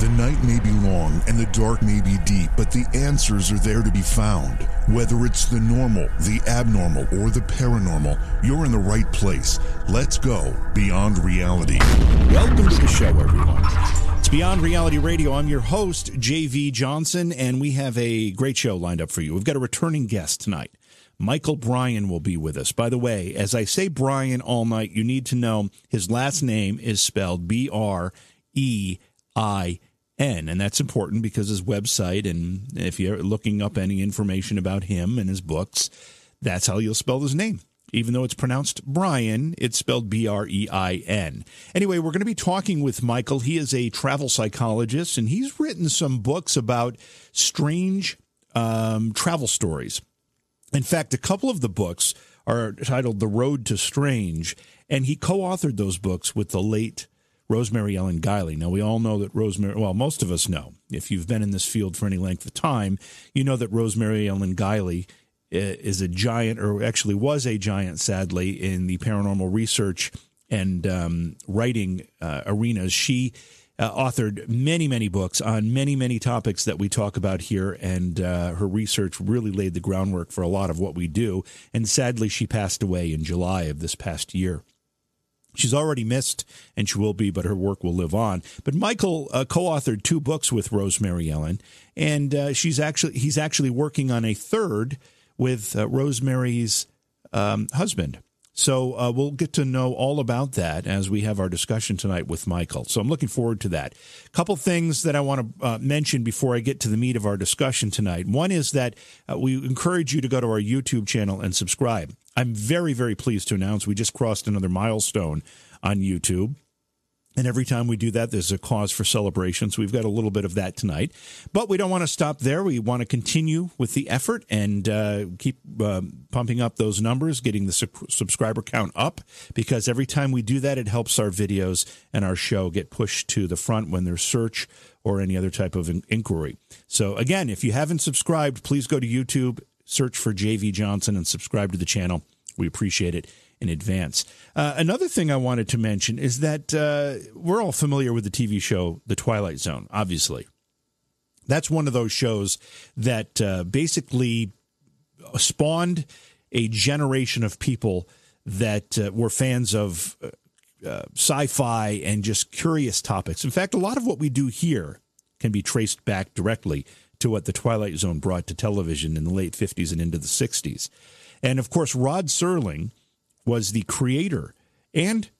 The night may be long and the dark may be deep, but the answers are there to be found. Whether it's the normal, the abnormal, or the paranormal, you're in the right place. Let's go beyond reality. Welcome to the show, everyone. It's Beyond Reality Radio. I'm your host, JV Johnson, and we have a great show lined up for you. We've got a returning guest tonight. Michael Brein will be with us. By the way, as I say Bryan all night, you need to know his last name is spelled B R E I N. And that's important because his website, and if you're looking up any information about him and his books, that's how you'll spell his name. Even though it's pronounced Brian, it's spelled B R E I N. Anyway, we're going to be talking with Michael. He is a travel psychologist, and he's written some books about strange um, travel stories. In fact, a couple of the books are titled The Road to Strange, and he co authored those books with the late Rosemary Ellen Guiley. Now, we all know that Rosemary, well, most of us know, if you've been in this field for any length of time, you know that Rosemary Ellen Guiley eh, is a giant, or actually was a giant, sadly, in the paranormal research and um, writing uh, arenas. She uh, authored many, many books on many, many topics that we talk about here, and uh, her research really laid the groundwork for a lot of what we do. And sadly, she passed away in July of this past year. She's already missed, and she will be, but her work will live on. But Michael uh, co-authored two books with Rosemary Ellen, and uh, she's actually he's actually working on a third with uh, Rosemary's um, husband. So uh, we'll get to know all about that as we have our discussion tonight with Michael. So I'm looking forward to that. A couple things that I want to uh, mention before I get to the meat of our discussion tonight. One is that uh, we encourage you to go to our YouTube channel and subscribe. I'm very, very pleased to announce we just crossed another milestone on YouTube. And every time we do that, there's a cause for celebration. So we've got a little bit of that tonight. But we don't want to stop there. We want to continue with the effort and uh, keep uh, pumping up those numbers, getting the su- subscriber count up, because every time we do that, it helps our videos and our show get pushed to the front when there's search or any other type of in- inquiry. So again, if you haven't subscribed, please go to YouTube, search for JV Johnson, and subscribe to the channel. We appreciate it in advance. Uh, another thing I wanted to mention is that uh, we're all familiar with the TV show The Twilight Zone, obviously. That's one of those shows that uh, basically spawned a generation of people that uh, were fans of uh, uh, sci fi and just curious topics. In fact, a lot of what we do here can be traced back directly to what The Twilight Zone brought to television in the late 50s and into the 60s. And of course, Rod Serling was the creator and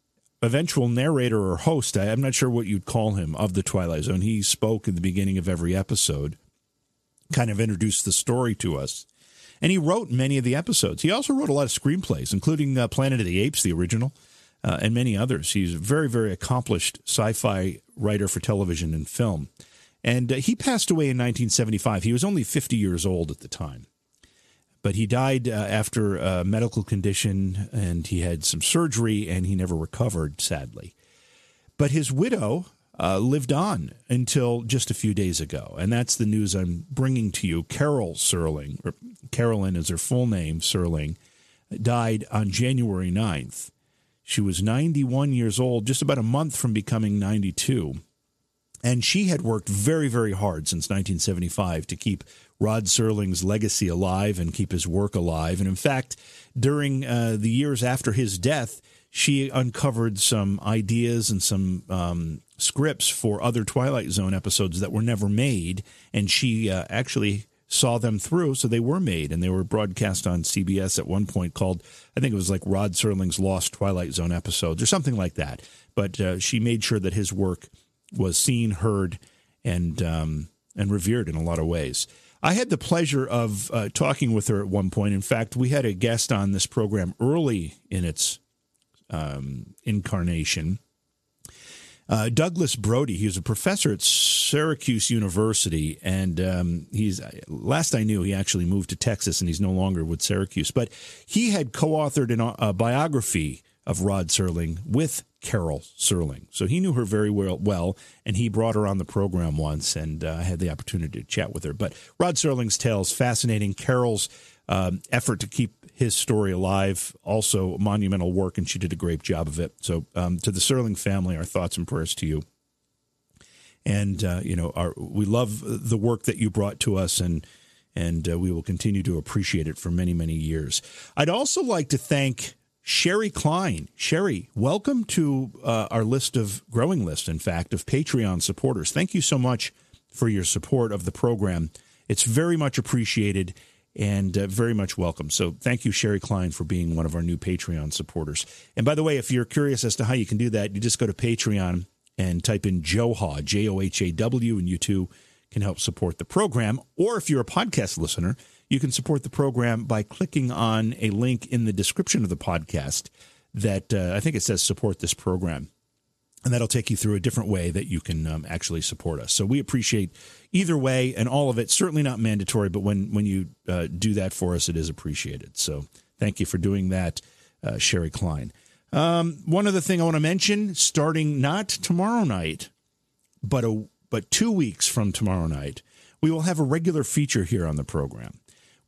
eventual narrator or host. I'm not sure what you'd call him of the Twilight Zone. He spoke at the beginning of every episode, kind of introduced the story to us. And he wrote many of the episodes. He also wrote a lot of screenplays, including uh, Planet of the Apes, the original, uh, and many others. He's a very, very accomplished sci fi writer for television and film. And uh, he passed away in 1975. He was only 50 years old at the time but he died uh, after a medical condition and he had some surgery and he never recovered, sadly. But his widow uh, lived on until just a few days ago. And that's the news I'm bringing to you. Carol Serling, or Carolyn is her full name, Serling, died on January 9th. She was 91 years old, just about a month from becoming 92. And she had worked very, very hard since 1975 to keep Rod Serling's legacy alive and keep his work alive. And in fact, during uh, the years after his death, she uncovered some ideas and some um, scripts for other Twilight Zone episodes that were never made. And she uh, actually saw them through, so they were made and they were broadcast on CBS at one point called, I think it was like Rod Serling's Lost Twilight Zone episodes or something like that. But uh, she made sure that his work was seen, heard, and um, and revered in a lot of ways. I had the pleasure of uh, talking with her at one point. In fact, we had a guest on this program early in its um, incarnation. Uh, Douglas Brode, he was a professor at Syracuse University, and um, he's last I knew he actually moved to Texas, and he's no longer with Syracuse. But he had co-authored an, a biography of Rod Serling with Carol Serling. So he knew her very well, well and he brought her on the program once, and uh, I had the opportunity to chat with her. But Rod Serling's tales fascinating. Carol's um, effort to keep his story alive, also monumental work, and she did a great job of it. So um, to the Serling family, our thoughts and prayers to you. and uh, you know, our, we love the work that you brought to us, and and uh, we will continue to appreciate it for many many years. I'd also like to thank Sherry Klein. Sherry, welcome to uh, our list of growing list, in fact, of Patreon supporters. Thank you so much for your support of the program. It's very much appreciated and uh, very much welcome. So thank you, Sherry Klein, for being one of our new Patreon supporters. And by the way, if you're curious as to how you can do that, you just go to Patreon and type in Johaw, J O H A W, and you too can help support the program. Or if you're a podcast listener, you can support the program by clicking on a link in the description of the podcast that uh, I think it says support this program and that'll take you through a different way that you can um, actually support us. So we appreciate either way and all of it. Certainly not mandatory, but when when you uh, do that for us, it is appreciated. So thank you for doing that, uh, Sherry Klein. Um, one other thing I want to mention: starting not tomorrow night, but a but two weeks from tomorrow night, we will have a regular feature here on the program.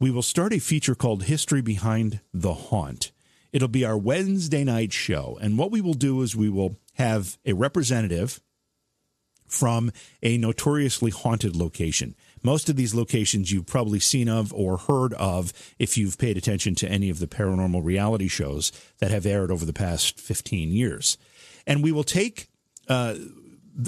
We will start a feature called "History Behind the Haunt." It'll be our Wednesday night show, and what we will do is we will have a representative from a notoriously haunted location. Most of these locations you've probably seen of or heard of if you've paid attention to any of the paranormal reality shows that have aired over the past 15 years. And we will take uh,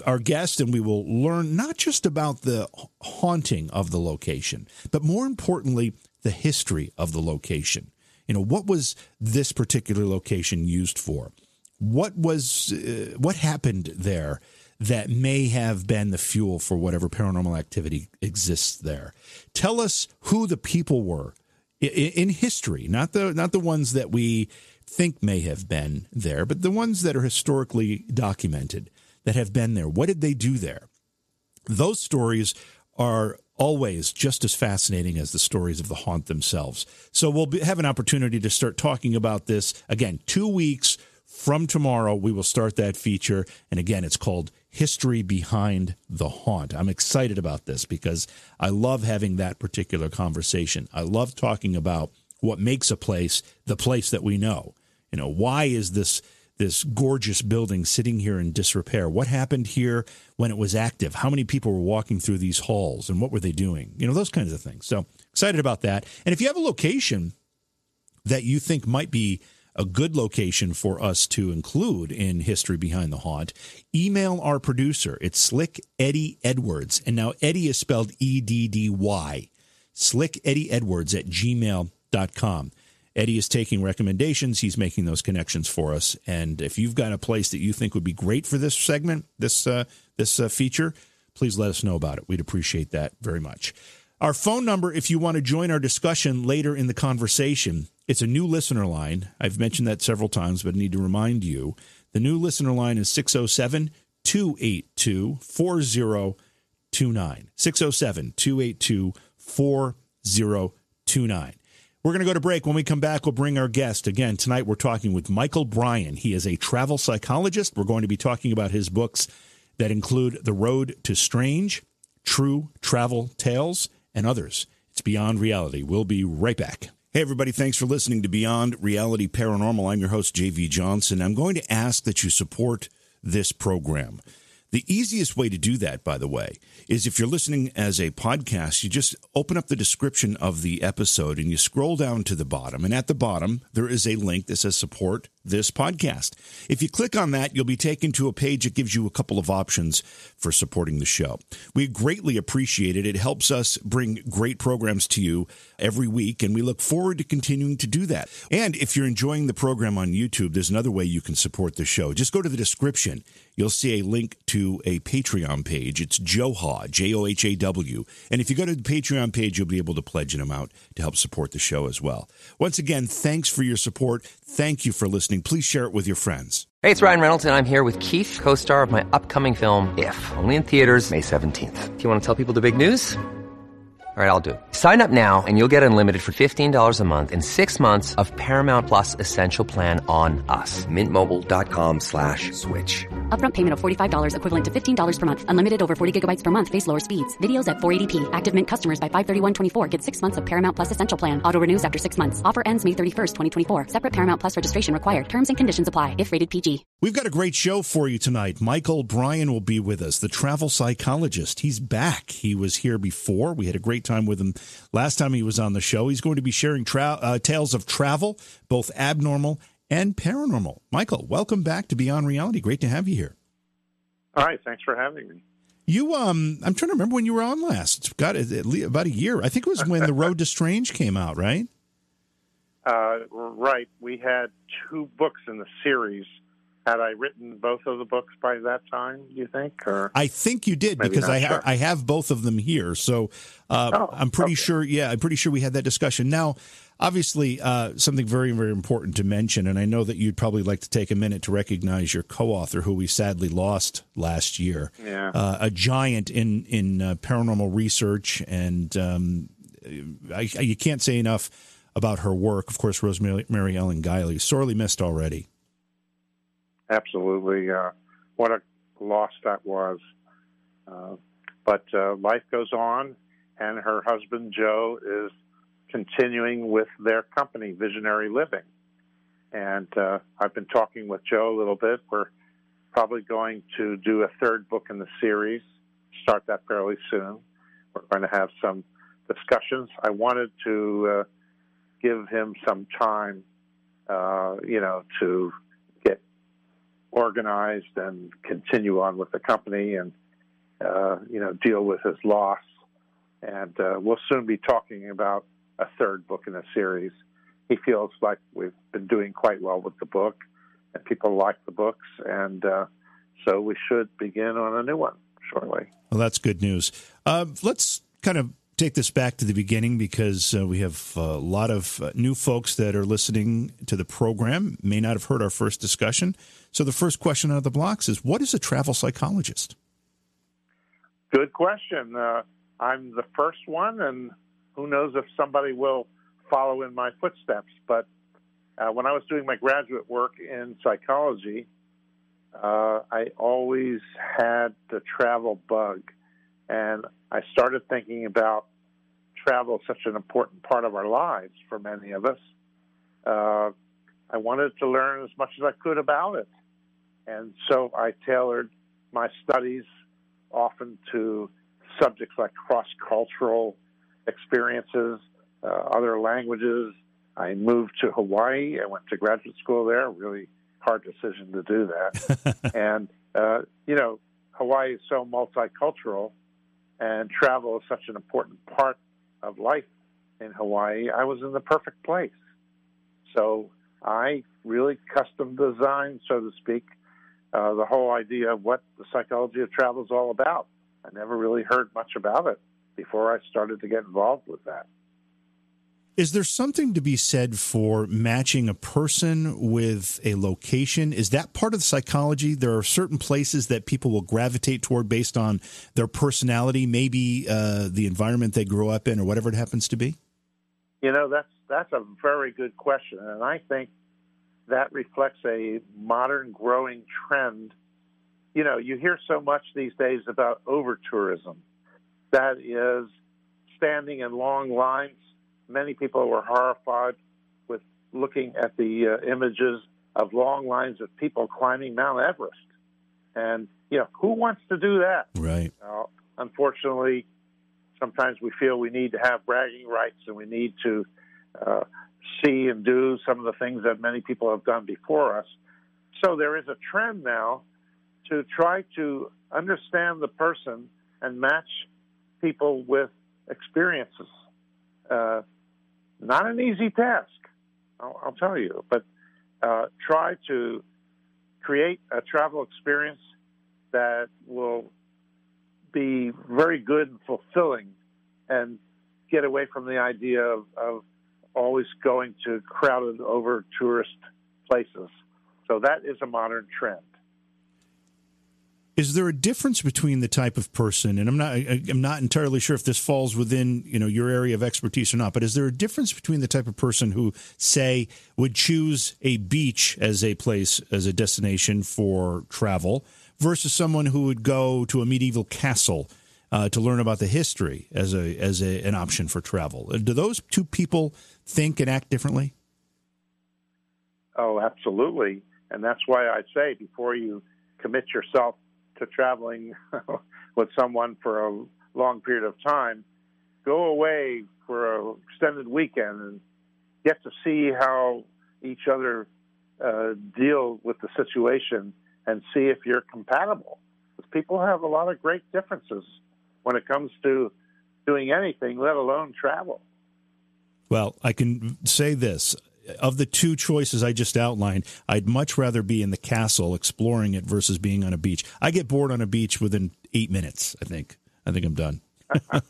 our guest and we will learn not just about the haunting of the location, but more importantly, the history of the location. You know, what was this particular location used for? what was uh, what happened there that may have been the fuel for whatever paranormal activity exists there. Tell us who the people were in, in history, not the not the ones that we think may have been there, but the ones that are historically documented that have been there. What did they do there? Those stories are always just as fascinating as the stories of the haunt themselves. So we'll be, have an opportunity to start talking about this again. Two weeks from tomorrow, we will start that feature. And again, it's called History Behind the Haunt. I'm excited about this because I love having that particular conversation. I love talking about what makes a place the place that we know. You know, why is this this gorgeous building sitting here in disrepair? What happened here when it was active? How many people were walking through these halls and what were they doing? You know, those kinds of things. So excited about that. And if you have a location that you think might be a good location for us to include in History Behind the Haunt, email our producer. It's Slick Eddy Edwards. And now Eddy is spelled E D D Y. Slick Eddy Edwards at gmail.com. Eddy is taking recommendations. He's making those connections for us. And if you've got a place that you think would be great for this segment, this uh, this uh, feature, please let us know about it. We'd appreciate that very much. Our phone number, if you want to join our discussion later in the conversation, it's a new listener line. I've mentioned that several times, but I need to remind you. The new listener line is 607 282 4029. 607 282 4029. We're going to go to break. When we come back, we'll bring our guest. Again, tonight we're talking with Michael Brein. He is a travel psychologist. We're going to be talking about his books that include The Road to Strange, True Travel Tales, and others. It's Beyond Reality. We'll be right back. Hey, everybody, thanks for listening to Beyond Reality Paranormal. I'm your host, JV Johnson. I'm going to ask that you support this program. The easiest way to do that, by the way, is if you're listening as a podcast, you just open up the description of the episode and you scroll down to the bottom. And at the bottom, there is a link that says support this podcast. If you click on that, you'll be taken to a page that gives you a couple of options for supporting the show. We greatly appreciate it. It helps us bring great programs to you every week, and we look forward to continuing to do that. And if you're enjoying the program on YouTube, there's another way you can support the show. Just go to the description. You'll see a link to a Patreon page. It's Johaw, J O H A W. And if you go to the Patreon page, you'll be able to pledge an amount to help support the show as well. Once again, thanks for your support. Thank you for listening. Please share it with your friends. Hey, it's Ryan Reynolds, and I'm here with Keith, co star of my upcoming film, If, only in theaters, May 17th. Do you want to tell people the big news? All right, I'll do it. Sign up now and you'll get unlimited for $15 a month in six months of Paramount Plus Essential Plan on us. Mintmobile.com slash switch. Upfront payment of $45 equivalent to $15 per month. Unlimited over 40 gigabytes per month. Face lower speeds. Videos at 480p. Active Mint customers by 531.24 get six months of Paramount Plus Essential Plan. Auto renews after six months. Offer ends May 31st, 2024. Separate Paramount Plus registration required. Terms and conditions apply if rated PG. We've got a great show for you tonight. Michael Brein will be with us, the travel psychologist. He's back. He was here before. We had a great time with him last time he was on the show. He's going to be sharing tra- uh, tales of travel, both abnormal and paranormal. Michael, welcome back to Beyond Reality. Great to have you here. All right, thanks for having me. You, um, I'm trying to remember when you were on last. It's got about a year. I think it was when The Road to Strange came out, right? Uh, right. We had two books in the series. Had I written both of the books by that time? Do you think? Or I think you did because I ha- sure. I have both of them here. So uh, Oh, I'm pretty okay. sure. Yeah, I'm pretty sure we had that discussion. Now, obviously, uh, something very very important to mention, and I know that you'd probably like to take a minute to recognize your co-author, who we sadly lost last year. Yeah. uh, a giant in in uh, paranormal research, and um, I, I, you can't say enough about her work. Of course, Rosemary Mary Ellen Guiley, sorely missed already. Absolutely. Uh, what a loss that was. Uh, but uh, life goes on, and her husband Joe is continuing with their company, Visionary Living. And uh, I've been talking with Joe a little bit. We're probably going to do a third book in the series, start that fairly soon. We're going to have some discussions. I wanted to uh, give him some time, uh, you know, to organized and continue on with the company and, uh, you know, deal with his loss. And uh, we'll soon be talking about a third book in the series. He feels like we've been doing quite well with the book, and people like the books, and uh, so we should begin on a new one shortly. Well, that's good news. Uh, let's kind of take this back to the beginning because uh, we have a lot of uh, new folks that are listening to the program, may not have heard our first discussion. So, the first question out of the blocks is what is a travel psychologist? Good question. Uh, I'm the first one, and who knows if somebody will follow in my footsteps. But uh, when I was doing my graduate work in psychology, uh, I always had the travel bug. And I started thinking about travel, such an important part of our lives for many of us. Uh, I wanted to learn as much as I could about it. And so I tailored my studies often to subjects like cross cultural experiences, uh, other languages. I moved to Hawaii. I went to graduate school there. Really hard decision to do that. and, uh, you know, Hawaii is so multicultural, and travel is such an important part of life in Hawaii. I was in the perfect place. So I really custom designed, so to speak, uh, the whole idea of what the psychology of travel is all about. I never really heard much about it before I started to get involved with that. Is there something to be said for matching a person with a location? Is that part of the psychology? There are certain places that people will gravitate toward based on their personality, maybe uh, the environment they grew up in, or whatever it happens to be. You know, that's that's a very good question, and I think that reflects a modern growing trend. You know, you hear so much these days about over tourism. That is standing in long lines. Many people were horrified with looking at the uh, images of long lines of people climbing Mount Everest. And, you know, who wants to do that? Right. Uh, unfortunately, sometimes we feel we need to have bragging rights and we need to uh, see and do some of the things that many people have done before us. So there is a trend now to try to understand the person and match people with experiences. Uh, not an easy task, I'll, I'll tell you, but uh, try to create a travel experience that will be very good and fulfilling and get away from the idea of, of always going to crowded over tourist places. So that is a modern trend. Is there a difference between the type of person, and I'm not I'm not entirely sure if this falls within you know your area of expertise or not, but is there a difference between the type of person who say would choose a beach as a place as a destination for travel versus someone who would go to a medieval castle uh, to learn about the history as a as a, an option for travel? Do those two people think and act differently? Oh, absolutely, and that's why I say before you commit yourself to traveling with someone for a long period of time, go away for an extended weekend and get to see how each other uh, deal with the situation and see if you're compatible. Because people have a lot of great differences when it comes to doing anything, let alone travel. Well, I can say this of the two choices I just outlined, I'd much rather be in the castle exploring it versus being on a beach. I get bored on a beach within eight minutes. I think. I think I'm done. I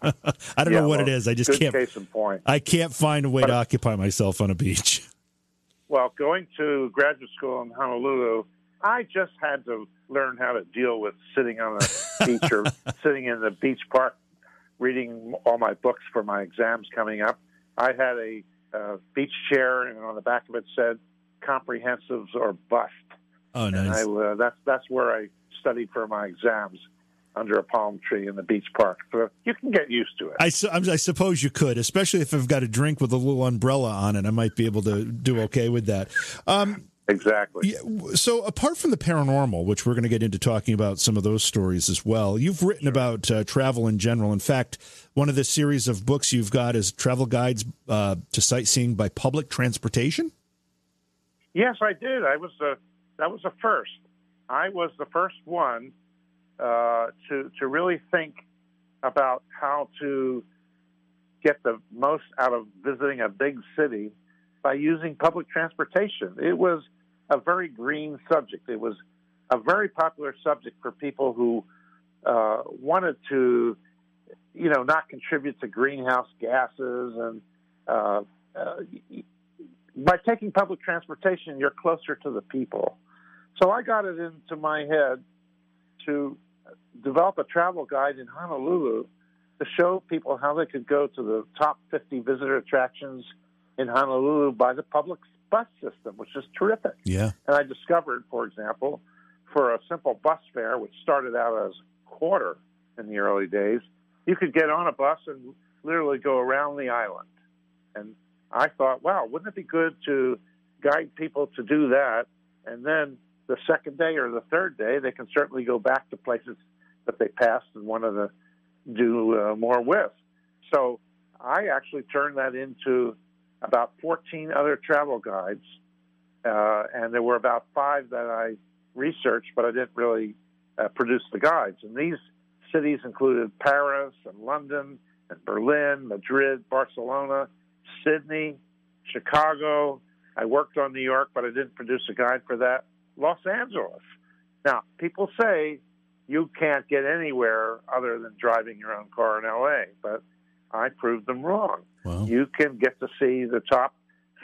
don't yeah, know what well, it is. I just can't. Case in point. I can't find a way but, to occupy myself on a beach. Well, going to graduate school in Honolulu, I just had to learn how to deal with sitting on a beach or sitting in the beach park, reading all my books for my exams coming up. I had a uh, beach chair, and on the back of it said "comprehensives or bust." Oh, nice. And I, uh, that's that's where I studied for my exams under a palm tree in the beach park. So you can get used to it. I, su- I suppose you could, especially if I've got a drink with a little umbrella on it. I might be able to do okay with that. Um, Exactly. Yeah, so, apart from the paranormal, which we're going to get into talking about some of those stories as well, you've written about uh, travel in general. In fact, one of the series of books you've got is travel guides uh, to sightseeing by public transportation. Yes, I did. I was the that was the first. I was the first one uh, to to really think about how to get the most out of visiting a big city by using public transportation. It was a very green subject. It was a very popular subject for people who uh, wanted to, you know, not contribute to greenhouse gases and. Uh, uh, by taking public transportation, you're closer to the people. So I got it into my head to develop a travel guide in Honolulu to show people how they could go to the top 50 visitor attractions in Honolulu by the public bus system, which is terrific. Yeah. And I discovered, for example, for a simple bus fare, which started out as a quarter in the early days, you could get on a bus and literally go around the island. And I thought, wow, wouldn't it be good to guide people to do that? And then the second day or the third day, they can certainly go back to places that they passed and wanted to do uh, more with. So I actually turned that into about 14 other travel guides, uh, and there were about five that I researched, but I didn't really uh, produce the guides. And these cities included Paris and London and Berlin, Madrid, Barcelona, Sydney, Chicago. I worked on New York, but I didn't produce a guide for that. Los Angeles. Now, people say you can't get anywhere other than driving your own car in LA, but I proved them wrong. Wow. You can get to see the top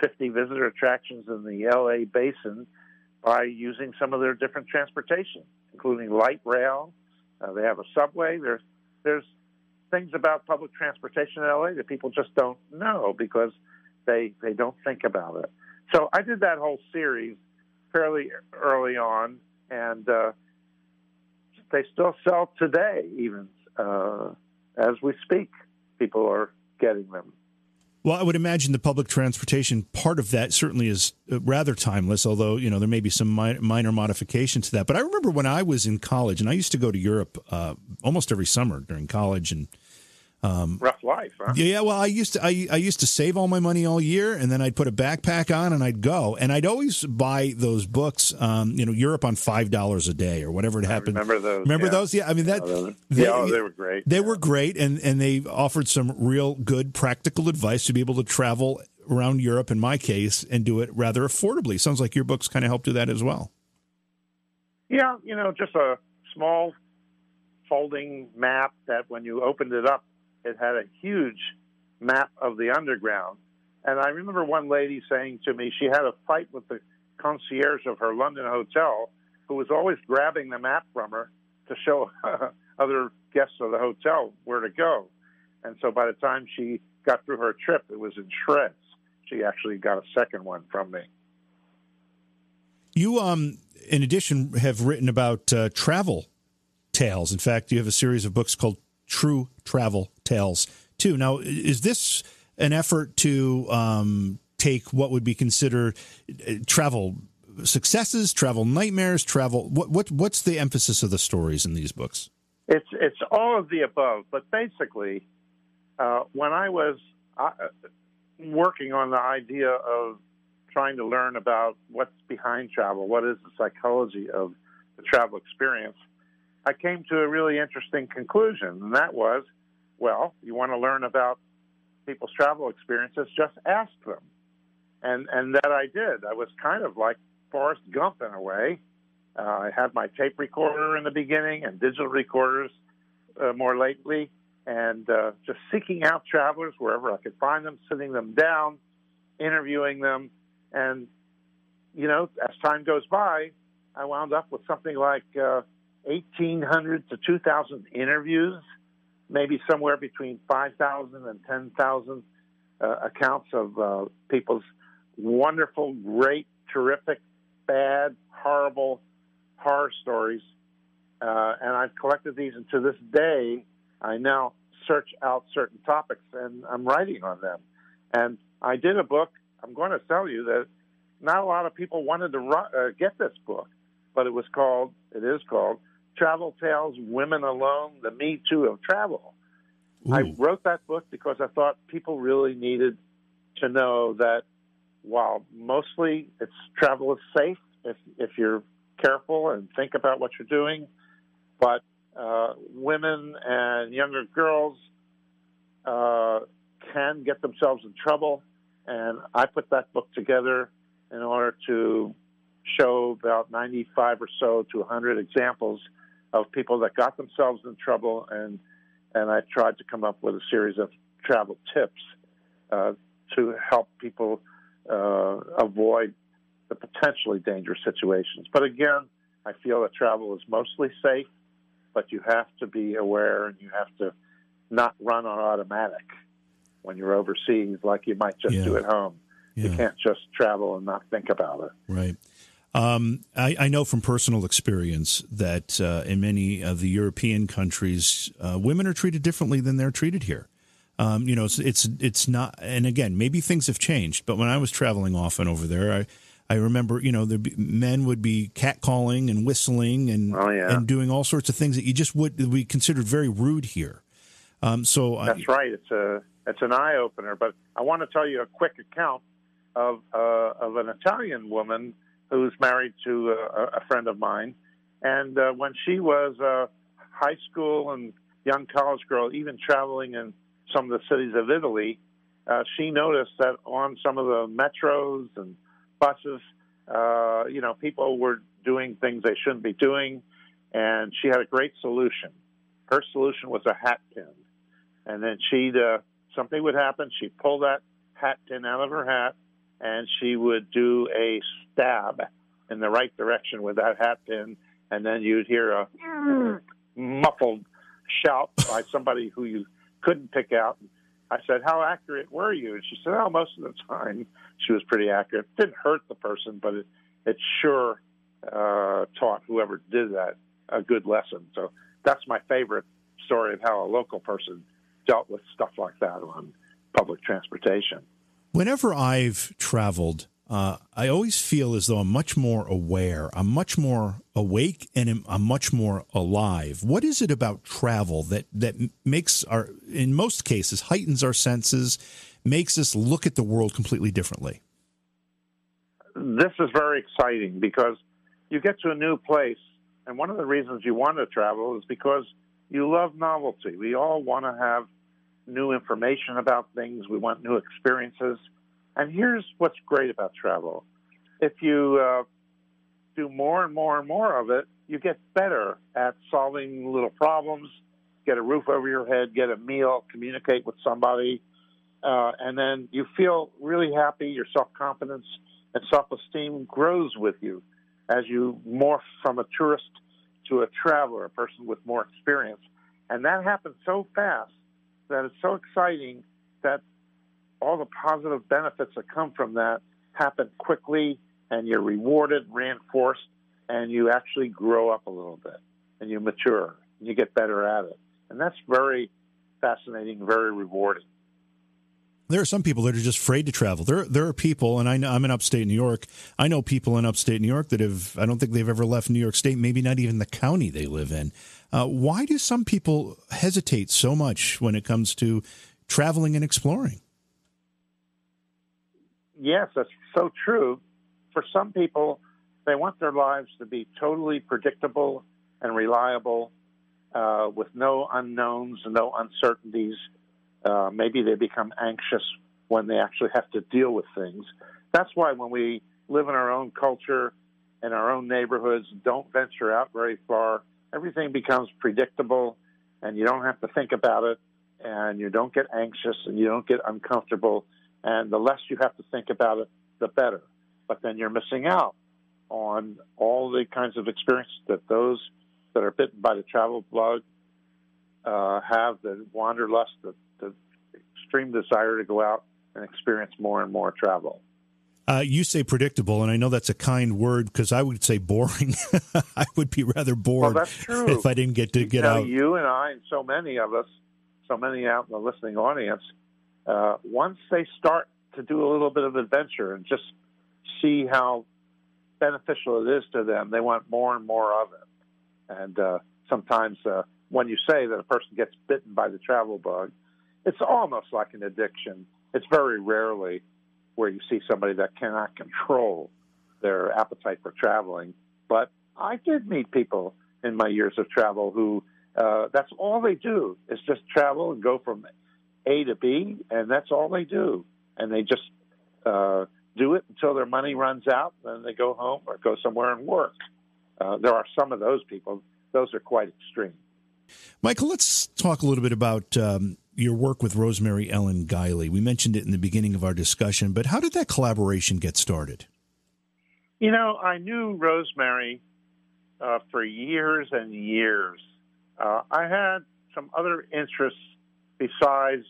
50 visitor attractions in the LA basin by using some of their different transportation, including light rail. Uh, they have a subway. There's there's things about public transportation in LA that people just don't know because they they don't think about it. So I did that whole series fairly early on, and uh, they still sell today, even uh, as we speak. People are getting them. Well, I would imagine the public transportation part of that certainly is uh, rather timeless, although, you know, there may be some mi- minor modification to that. But I remember when I was in college, and I used to go to Europe uh, almost every summer during college and um, Rough life, huh? Yeah, well, I used to I, I used to save all my money all year, and then I'd put a backpack on and I'd go, and I'd always buy those books, um, you know, Europe on five dollars a day or whatever it happened. I remember those? Remember yeah. those? Yeah, I mean that. Yeah, they, yeah, oh, they were great. They yeah. were great, and and they offered some real good practical advice to be able to travel around Europe, in my case, and do it rather affordably. Sounds like your books kind of help do that as well. Yeah, you know, just a small folding map that when you opened it up it had a huge map of the underground. And I remember one lady saying to me she had a fight with the concierge of her London hotel who was always grabbing the map from her to show other guests of the hotel where to go. And so by the time she got through her trip, it was in shreds. She actually got a second one from me. You, um, in addition, have written about uh, travel tales. In fact, you have a series of books called True Travel Tales, too. Now, is this an effort to um, take what would be considered uh, travel successes, travel nightmares, travel? What, what what's the emphasis of the stories in these books? It's it's all of the above, but basically, uh, when I was uh, working on the idea of trying to learn about what's behind travel, what is the psychology of the travel experience, I came to a really interesting conclusion, and that was, well, you want to learn about people's travel experiences, just ask them, and and that I did. I was kind of like Forrest Gump in a way. Uh, I had my tape recorder in the beginning and digital recorders uh, more lately, and uh, just seeking out travelers wherever I could find them, sitting them down, interviewing them, and you know, as time goes by, I wound up with something like uh, 1,800 to 2,000 interviews, maybe somewhere between 5,000 and 10,000 uh, accounts of uh, people's wonderful, great, terrific, bad, horrible horror stories. Uh, and I've collected these, and to this day, I now search out certain topics and I'm writing on them. And I did a book. I'm going to tell you that not a lot of people wanted to uh, get this book, but it was called, it is called Travel Tales Women Alone, the Me Too of Travel. Ooh. I wrote that book because I thought people really needed to know that while mostly it's travel is safe if, if you're careful and think about what you're doing, but uh, women and younger girls uh, can get themselves in trouble. And I put that book together in order to show about 95 or so to 100 examples of people that got themselves in trouble, and and I tried to come up with a series of travel tips uh, to help people uh, avoid the potentially dangerous situations. But again, I feel that travel is mostly safe but you have to be aware and you have to not run on automatic when you're overseas like you might just yeah. do at home. Yeah. You can't just travel and not think about it. Right. Um, I, I, know from personal experience that uh, in many of the European countries, uh, women are treated differently than they're treated here. Um, you know, it's, it's it's not. And again, maybe things have changed. But when I was traveling often over there, I I remember, you know, the men would be catcalling and whistling and oh, yeah. and doing all sorts of things that you just would be considered very rude here. Um, so that's I, right. It's a it's an eye opener. But I want to tell you a quick account of uh, of an Italian woman who's married to a, a friend of mine, and uh, when she was a high school and young college girl, even traveling in some of the cities of Italy, uh, she noticed that on some of the metros and buses. Uh, you know, people were doing things they shouldn't be doing, and she had a great solution. Her solution was a hat pin, and then she'd uh, something would happen. She'd pull that hat pin out of her hat, and she would do a stab in the right direction with that hat pin, and then you'd hear a muffled shout by somebody who you couldn't pick out. I said, "How accurate were you?" And she said, "Oh, most of the time she was pretty accurate. Didn't hurt the person, but it it sure uh, taught whoever did that a good lesson." So that's my favorite story of how a local person dealt with stuff like that on public transportation. Whenever I've traveled uh, I always feel as though I'm much more aware, I'm much more awake, and I'm much more alive. What is it about travel that that makes our, in most cases, heightens our senses, makes us look at the world completely differently? This is very exciting because you get to a new place, and one of the reasons you want to travel is because you love novelty. We all want to have new information about things. We want new experiences and here's what's great about travel if you uh, do more and more and more of it, you get better at solving little problems, get a roof over your head, get a meal, communicate with somebody, uh, and then you feel really happy. Your self confidence and self esteem grows with you as you morph from a tourist to a traveler, a person with more experience. And that happens so fast that it's so exciting that all the positive benefits that come from that happen quickly and you're rewarded, reinforced, and you actually grow up a little bit and you mature and you get better at it. And that's very fascinating, very rewarding. There are some people that are just afraid to travel. There, there are people, and I know, I'm in upstate New York. I know people in upstate New York that have. I don't think they've ever left New York State. Maybe not even the county they live in. Uh, why do some people hesitate so much when it comes to traveling and exploring? Yes, that's so true. For some people, they want their lives to be totally predictable and reliable, uh, with no unknowns and no uncertainties. Uh, maybe they become anxious when they actually have to deal with things. That's why when we live in our own culture, in our own neighborhoods, don't venture out very far, everything becomes predictable and you don't have to think about it and you don't get anxious and you don't get uncomfortable. And the less you have to think about it, the better. But then you're missing out on all the kinds of experiences that those that are bitten by the travel bug uh, have the wanderlust, the, the extreme desire to go out and experience more and more travel. Uh, you say predictable, and I know that's a kind word because I would say boring. I would be rather bored well, if I didn't get to you get know, out. You and I, and so many of us, so many out in the listening audience, uh, once they start to do a little bit of adventure and just see how beneficial it is to them, they want more and more of it. And uh, sometimes uh, when you say that a person gets bitten by the travel bug, it's almost like an addiction. It's very rarely where you see somebody that cannot control their appetite for traveling. But I did meet people in my years of travel who uh, that's all they do is just travel and go from A to B, and that's all they do. And they just uh, do it until their money runs out, then they go home or go somewhere and work. Uh, there are some of those people; those are quite extreme. Michael, let's talk a little bit about um, your work with Rosemary Ellen Guiley. We mentioned it in the beginning of our discussion, but how did that collaboration get started? You know, I knew Rosemary uh, for years and years. Uh, I had some other interests besides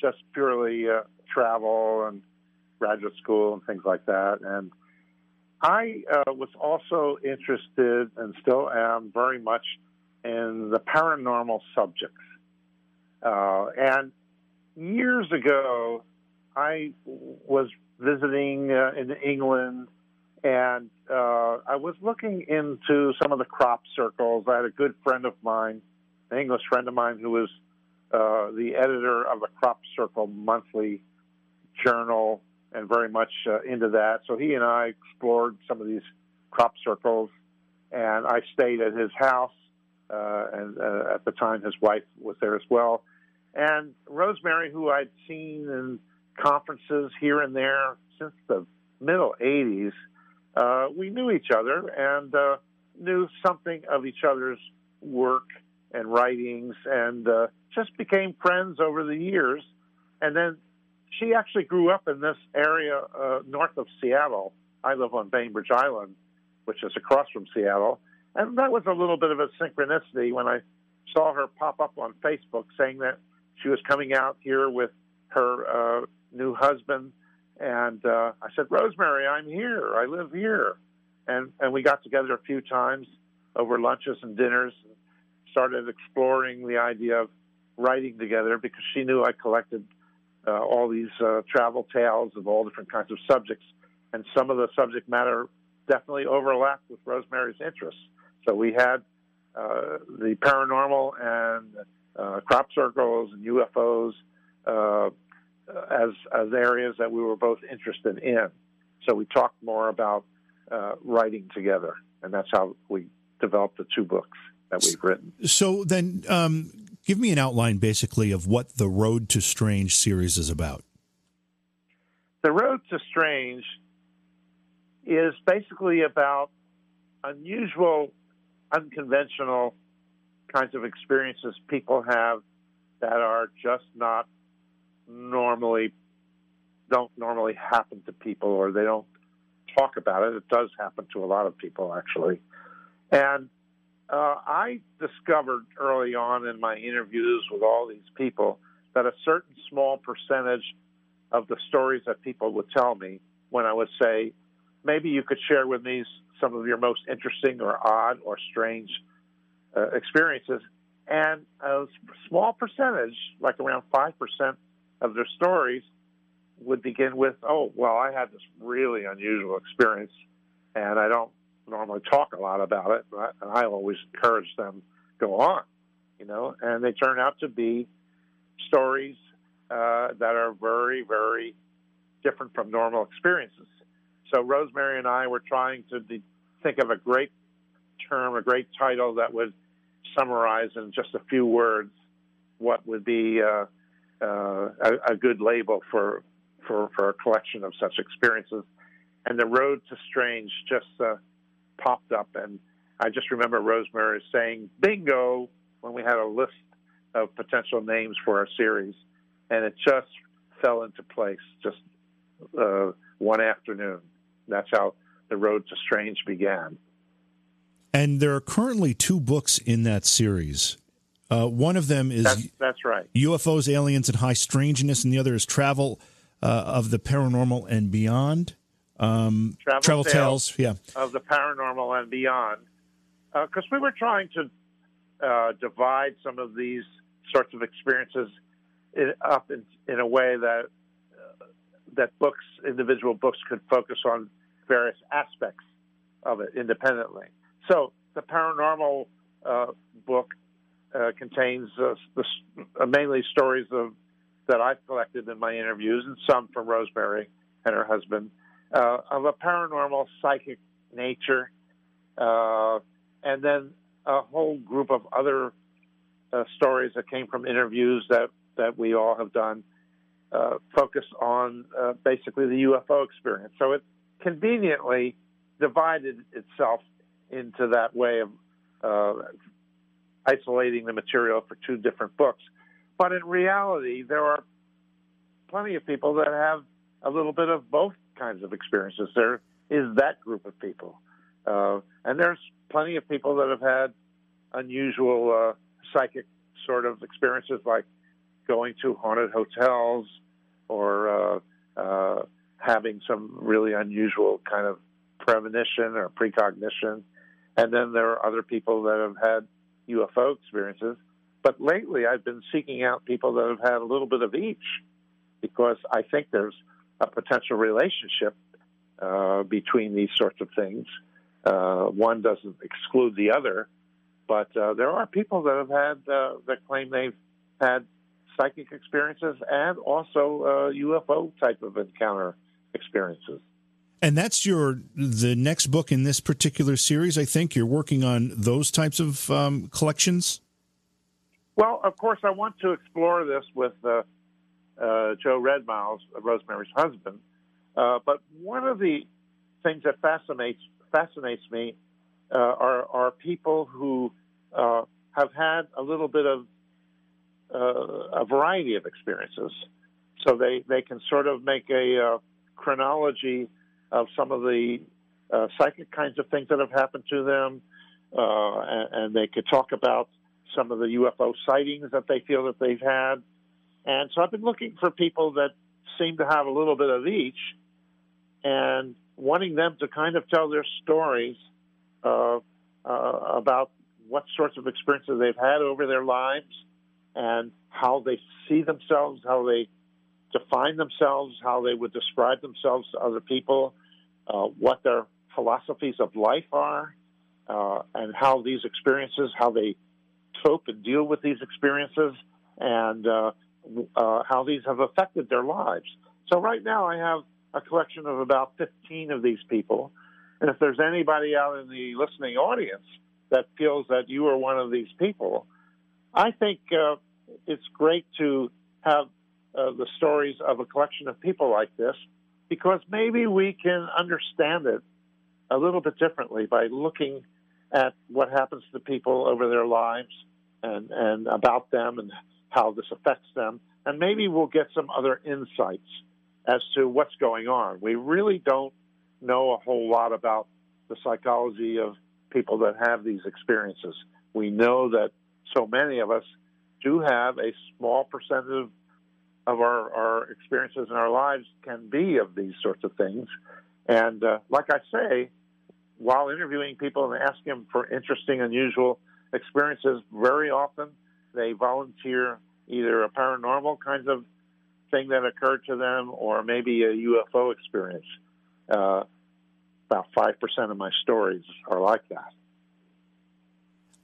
just purely uh, travel and graduate school and things like that. And I uh, was also interested and still am very much in the paranormal subjects. Uh, and years ago, I was visiting uh, in England and uh, I was looking into some of the crop circles. I had a good friend of mine, an English friend of mine, who was uh, the editor of the crop circle monthly journal and very much uh, into that. So he and I explored some of these crop circles, and I stayed at his house. Uh, and uh, at the time, his wife was there as well. And Rosemary, who I'd seen in conferences here and there since the middle 80s, uh, we knew each other and uh, knew something of each other's work and writings and uh, just became friends over the years. And then she actually grew up in this area uh, north of Seattle. I live on Bainbridge Island, which is across from Seattle. And that was a little bit of a synchronicity when I saw her pop up on Facebook saying that she was coming out here with her uh, new husband and uh, I said, Rosemary, I'm here. I live here. And, and we got together a few times over lunches and dinners, and started exploring the idea of writing together because she knew I collected uh, all these uh, travel tales of all different kinds of subjects. And some of the subject matter definitely overlapped with Rosemary's interests. So we had uh, the paranormal and uh, crop circles and UFOs uh, as as areas that we were both interested in. So we talked more about uh, writing together, and that's how we developed the two books that we've written. So then, um, give me an outline, basically, of what the Road to Strange series is about. The Road to Strange is basically about unusual, unconventional kinds of experiences people have that are just not normally don't normally happen to people or they don't talk about it. It does happen to a lot of people actually. And uh, I discovered early on in my interviews with all these people that a certain small percentage of the stories that people would tell me when I would say, maybe you could share with me some of your most interesting or odd or strange uh, experiences. And a small percentage, like around 5% of their stories, would begin with, oh, well, I had this really unusual experience, and I don't normally talk a lot about it, but I always encourage them go on, you know, and they turn out to be stories uh, that are very, very different from normal experiences. So Rosemary and I were trying to de- think of a great term, a great title that would summarize in just a few words what would be uh, uh, a, a, good label for, for for a collection of such experiences. And the road to strange just uh, popped up, and I just remember Rosemary saying "bingo" when we had a list of potential names for our series, and it just fell into place just uh, one afternoon. That's how the road to strange began. And there are currently two books in that series. Uh, one of them is that's, that's, right UFOs, aliens, and high strangeness, and the other is travel uh, of the paranormal and beyond. Um, travel, travel tales, tales, yeah, of the paranormal and beyond. Because uh, we were trying to uh, divide some of these sorts of experiences in, up in, in, a way that uh, that books, individual books, could focus on various aspects of it independently. So the paranormal uh, book uh, contains uh, the, uh, mainly stories of that I've collected in my interviews, and some from Rosemary and her husband, uh, of a paranormal psychic nature, uh, and then a whole group of other stories that came from interviews that that we all have done, focus on basically the UFO experience. So it conveniently divided itself into that way of uh, isolating the material for two different books. But in reality, there are plenty of people that have a little bit of both kinds of experiences. There is that group of people. Uh, and there's plenty of people that have had unusual uh, psychic sort of experiences like going to haunted hotels or uh, uh having some really unusual kind of premonition or precognition. And then there are other people that have had UFO experiences. But lately, I've been seeking out people that have had a little bit of each because I think there's a potential relationship uh, between these sorts of things. Uh, one doesn't exclude the other, but uh, there are people that have had uh, that claim they've had psychic experiences and also UFO uh, type of encounter experiences. And that's your the next book in this particular series. I think you're working on those types of um, collections. Well, of course, I want to explore this with uh, uh, Joe Redmiles, Rosemary's husband. Uh, but one of the things that fascinates fascinates me uh, are are people who uh, have had a little bit of uh, a variety of experiences. So they, they can sort of make a chronology of some of the uh, psychic kinds of things that have happened to them, uh, and, and, they could talk about some of the UFO sightings that they feel that they've had. And so I've been looking for people that seem to have a little bit of each, and wanting them to kind of tell their stories uh, uh about what sorts of experiences they've had over their lives and how they see themselves, how they define themselves, how they would describe themselves to other people, uh, what their philosophies of life are, uh, and how these experiences, how they cope and deal with these experiences, and uh, uh how these have affected their lives. So right now, I have a collection of about 15 of these people, and if there's anybody out in the listening audience that feels that you are one of these people, I think uh, it's great to have uh, the stories of a collection of people like this because maybe we can understand it a little bit differently by looking at what happens to people over their lives and, and about them and how this affects them. And maybe we'll get some other insights as to what's going on. We really don't know a whole lot about the psychology of people that have these experiences. We know that so many of us do have a small percentage of our, our experiences in our lives can be of these sorts of things. And uh, like I say, while interviewing people and asking them for interesting, unusual experiences, very often they volunteer either a paranormal kind of thing that occurred to them or maybe a UFO experience. Uh, about 5% of my stories are like that.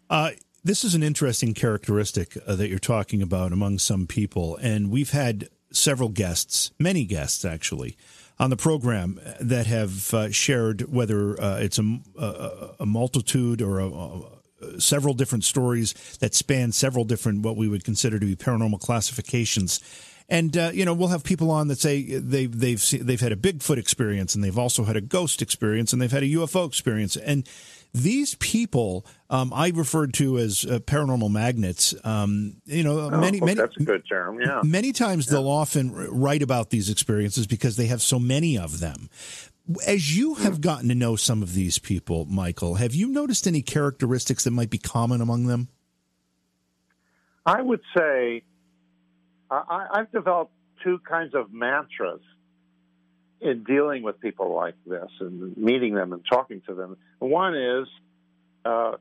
Uh, this is an interesting characteristic uh, that you're talking about among some people. And we've had several guests, many guests actually, on the program that have uh, shared whether uh, it's a, a, a, multitude or a, several different stories that span several different what we would consider to be paranormal classifications. And uh, you know, we'll have people on that say they've they've they've had a Bigfoot experience, and they've also had a ghost experience, and they've had a UFO experience, and these people um, I referred to as uh, paranormal magnets. Um, you know, oh, many well, many that's a good term. Yeah. Many times yeah. they'll often write about these experiences because they have so many of them. As you have gotten to know some of these people, Michael, have you noticed any characteristics that might be common among them? I would say I, I've developed two kinds of mantras in dealing with people like this and meeting them and talking to them. One is uh,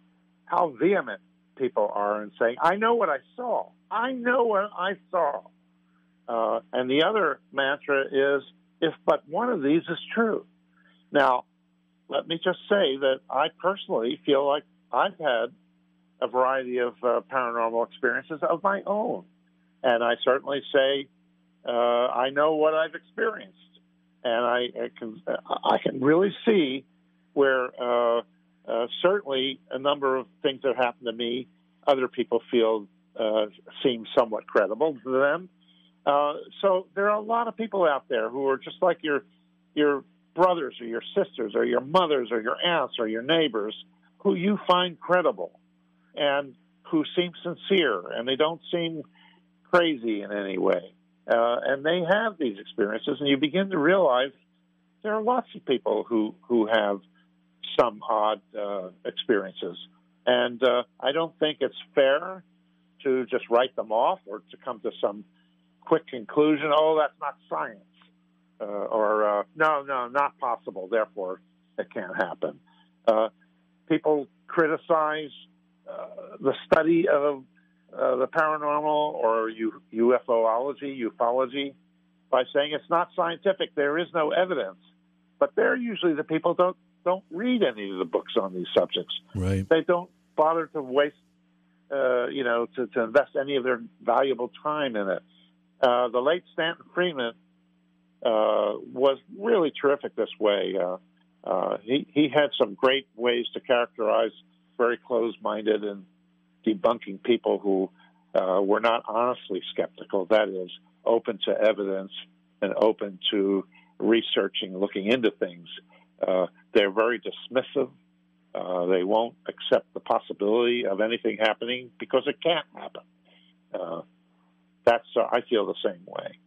how vehement people are in saying, I know what I saw. I know what I saw. Uh, and the other mantra is, if but one of these is true. Now, let me just say that I personally feel like I've had a variety of uh, paranormal experiences of my own. And I certainly say, uh, I know what I've experienced and I, I can I can really see where uh, uh, certainly a number of things that happen to me, other people feel uh, seem somewhat credible to them. Uh, so there are a lot of people out there who are just like your your brothers or your sisters or your mothers or your aunts or your neighbors who you find credible and who seem sincere and they don't seem crazy in any way. Uh, and they have these experiences, and you begin to realize there are lots of people who who have some odd uh, experiences, and uh, I don't think it's fair to just write them off or to come to some quick conclusion. Oh, that's not science, uh, or uh, no, no, not possible. Therefore, it can't happen. Uh, people criticize the study of uh, the paranormal or U- UFOlogy, ufology, by saying it's not scientific. There is no evidence. But they're usually the people don't don't read any of the books on these subjects. Right. They don't bother to waste, uh, you know, to, to invest any of their valuable time in it. Uh, the late Stanton Friedman uh, was really terrific this way. Uh, uh, he he had some great ways to characterize very closed-minded and debunking people who uh, were not honestly skeptical. That is, open to evidence and open to researching, looking into things. Uh, they're very dismissive. Uh, they won't accept the possibility of anything happening because it can't happen. Uh, that's uh, I feel the same way.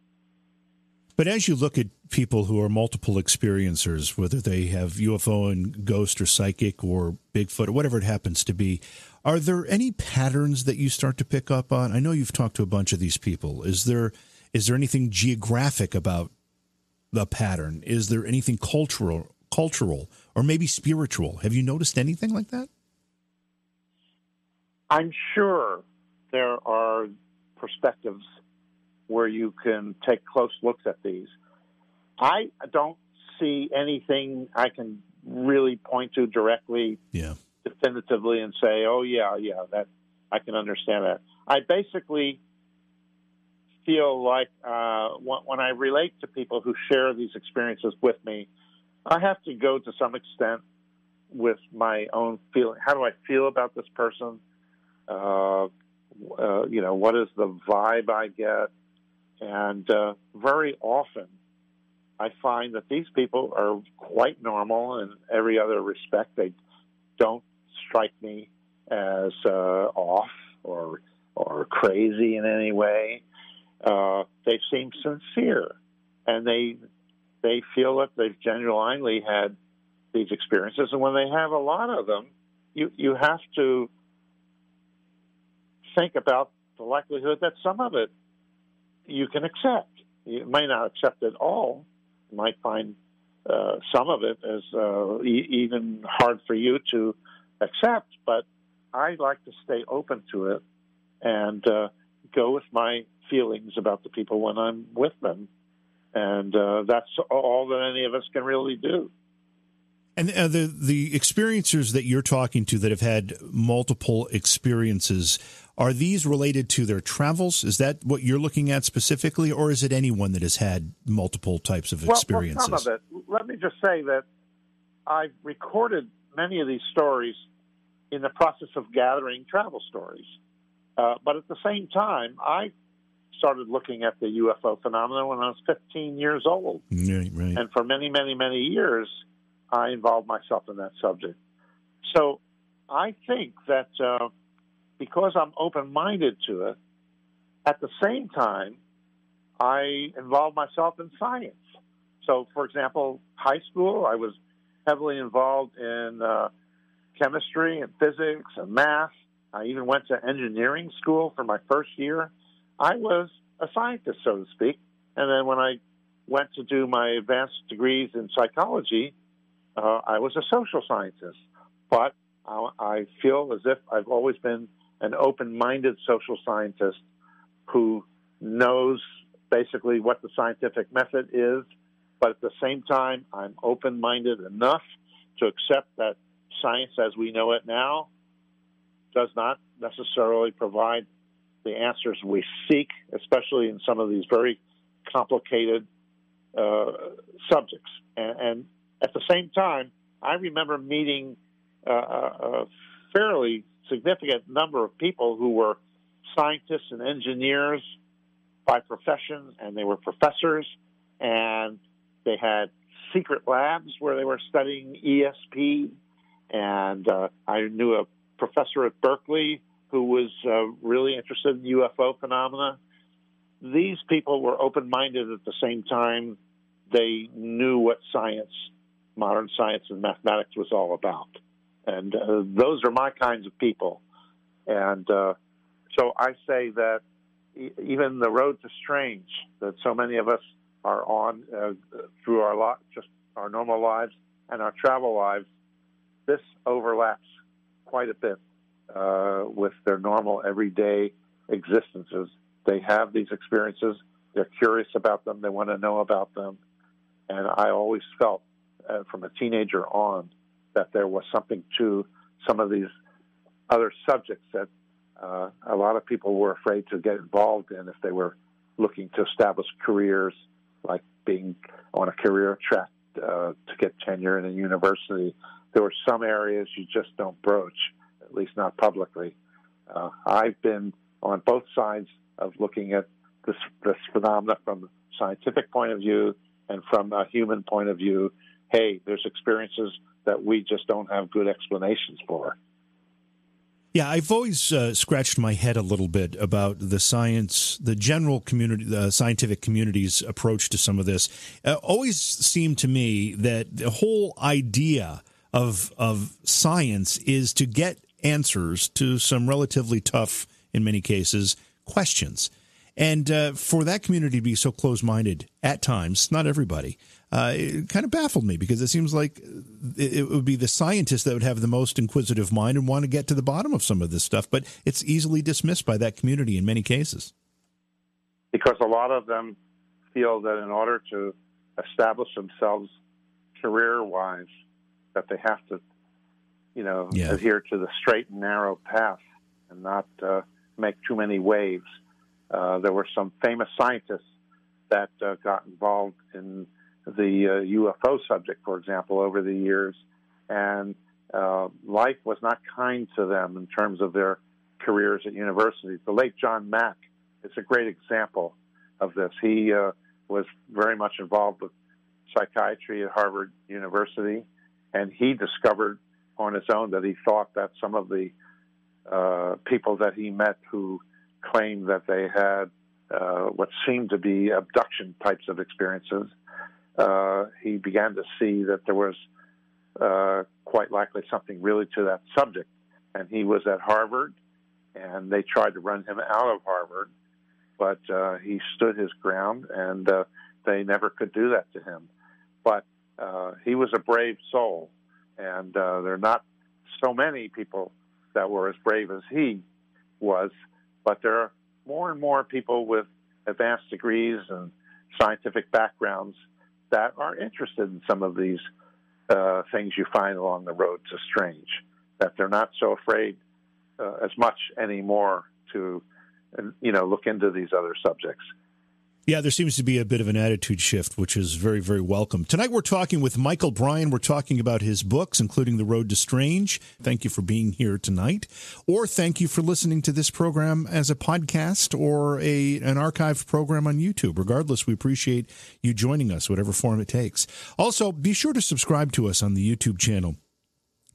But as you look at people who are multiple experiencers, whether they have UFO and ghost or psychic or Bigfoot or whatever it happens to be, are there any patterns that you start to pick up on? I know you've talked to a bunch of these people. Is there is there anything geographic about the pattern? Is there anything cultural cultural or maybe spiritual? Have you noticed anything like that? I'm sure there are perspectives where you can take close looks at these. I don't see anything I can really point to directly yeah definitively and say, "Oh yeah, yeah, that I can understand that." I basically feel like uh, when I relate to people who share these experiences with me, I have to go to some extent with my own feeling. How do I feel about this person? Uh, uh, you know, what is the vibe I get? And uh, very often, I find that these people are quite normal in every other respect. They don't strike me as uh, off or or crazy in any way. Uh, they seem sincere, and they they feel that they've genuinely had these experiences. And when they have a lot of them, you you have to think about the likelihood that some of it you can accept. You may not accept it all. You might find uh, some of it as uh, e- even hard for you to accept, but I like to stay open to it and uh, go with my feelings about the people when I'm with them. And uh, that's all that any of us can really do. And uh, the the experiencers that you're talking to that have had multiple experiences are these related to their travels? Is that what you're looking at specifically, or is it anyone that has had multiple types of experiences? Well, some of it. Let me just say that I've recorded many of these stories in the process of gathering travel stories. Uh, but at the same time, I started looking at the UFO phenomenon when I was 15 years old. Right, right. And for many, many, many years, I involved myself in that subject. So I think that uh, because I'm open minded to it, at the same time, I involve myself in science. So, for example, high school, I was heavily involved in uh, chemistry and physics and math. I even went to engineering school for my first year. I was a scientist, so to speak. And then when I went to do my advanced degrees in psychology, uh, I was a social scientist. But I, I feel as if I've always been an open minded social scientist who knows basically what the scientific method is, but at the same time, I'm open minded enough to accept that science as we know it now does not necessarily provide the answers we seek, especially in some of these very complicated uh, subjects. And, and, at the same time, I remember meeting uh, a fairly significant number of people who were scientists and engineers by profession, and they were professors, and they had secret labs where they were studying ESP. And uh, I knew a professor at Berkeley who was uh, really interested in UFO phenomena. These people were open minded at the same time. They knew what science, modern science and mathematics was all about. And uh, those are my kinds of people. And uh, so I say that even the road to strange that so many of us are on uh, through our lot, just our normal lives and our travel lives, this overlaps quite a bit uh, with their normal everyday existences. They have these experiences. They're curious about them. They want to know about them. And I always felt uh, from a teenager on that there was something to some of these other subjects that uh, a lot of people were afraid to get involved in if they were looking to establish careers, like being on a career track uh, to get tenure in a university. There were some areas you just don't broach at least not publicly. Uh, I've been on both sides of looking at this, this phenomena from a scientific point of view and from a human point of view. Hey, there's experiences that we just don't have good explanations for. Yeah, I've always uh, scratched my head a little bit about the science, the general community, the scientific community's approach to some of this. Uh, always seemed to me that the whole idea of of science is to get answers to some relatively tough, in many cases, questions. And uh, for that community to be so close minded at times, not everybody, uh, it kind of baffled me because it seems like it, would be the scientists that would have the most inquisitive mind and want to get to the bottom of some of this stuff, but it's easily dismissed by that community in many cases. Because a lot of them feel that in order to establish themselves career wise, that they have to you know, yeah. adhere to the straight and narrow path and not uh, make too many waves. Uh, there were some famous scientists that uh, got involved in the UFO uh, subject, for example, over the years, and uh, life was not kind to them in terms of their careers at universities. The late John Mack is a great example of this. He uh, was very much involved with psychiatry at Harvard University, and he discovered on his own that he thought that some of the uh, people that he met who claimed that they had uh, what seemed to be abduction types of experiences, uh, he began to see that there was uh, quite likely something really to that subject. And he was at Harvard, and they tried to run him out of Harvard, but uh, he stood his ground, and uh, they never could do that to him. But uh, he was a brave soul, and uh, there are not so many people that were as brave as he was, but there are more and more people with advanced degrees and scientific backgrounds that are interested in some of these uh, things you find along the road to strange. That they're not so afraid uh, as much anymore to, you know, look into these other subjects. Yeah, there seems to be a bit of an attitude shift, which is very, very welcome. Tonight we're talking with Michael Brein. We're talking about his books, including The Road to Strange. Thank you for being here tonight. Or thank you for listening to this program as a podcast or a an archived program on YouTube. Regardless, we appreciate you joining us, whatever form it takes. Also, be sure to subscribe to us on the YouTube channel.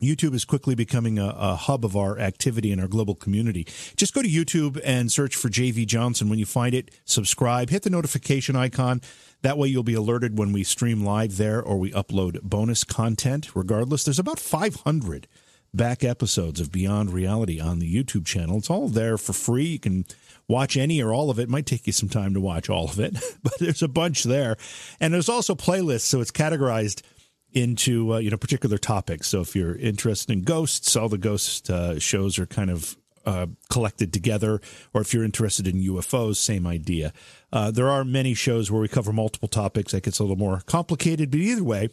YouTube is quickly becoming a, a, hub of our activity in our global community. Just go to YouTube and search for JV Johnson. When you find it, subscribe, hit the notification icon. That way you'll be alerted when we stream live there or we upload bonus content. Regardless, there's about 500 back episodes of Beyond Reality on the YouTube channel. It's all there for free. You can watch any or all of it. it might take you some time to watch all of it, but there's a bunch there. And there's also playlists, so it's categorized into uh, you know particular topics. So if you're interested in ghosts, all the ghost uh, shows are kind of uh, collected together, or if you're interested in UFOs, same idea. Uh, there are many shows where we cover multiple topics. That gets a little more complicated, but either way,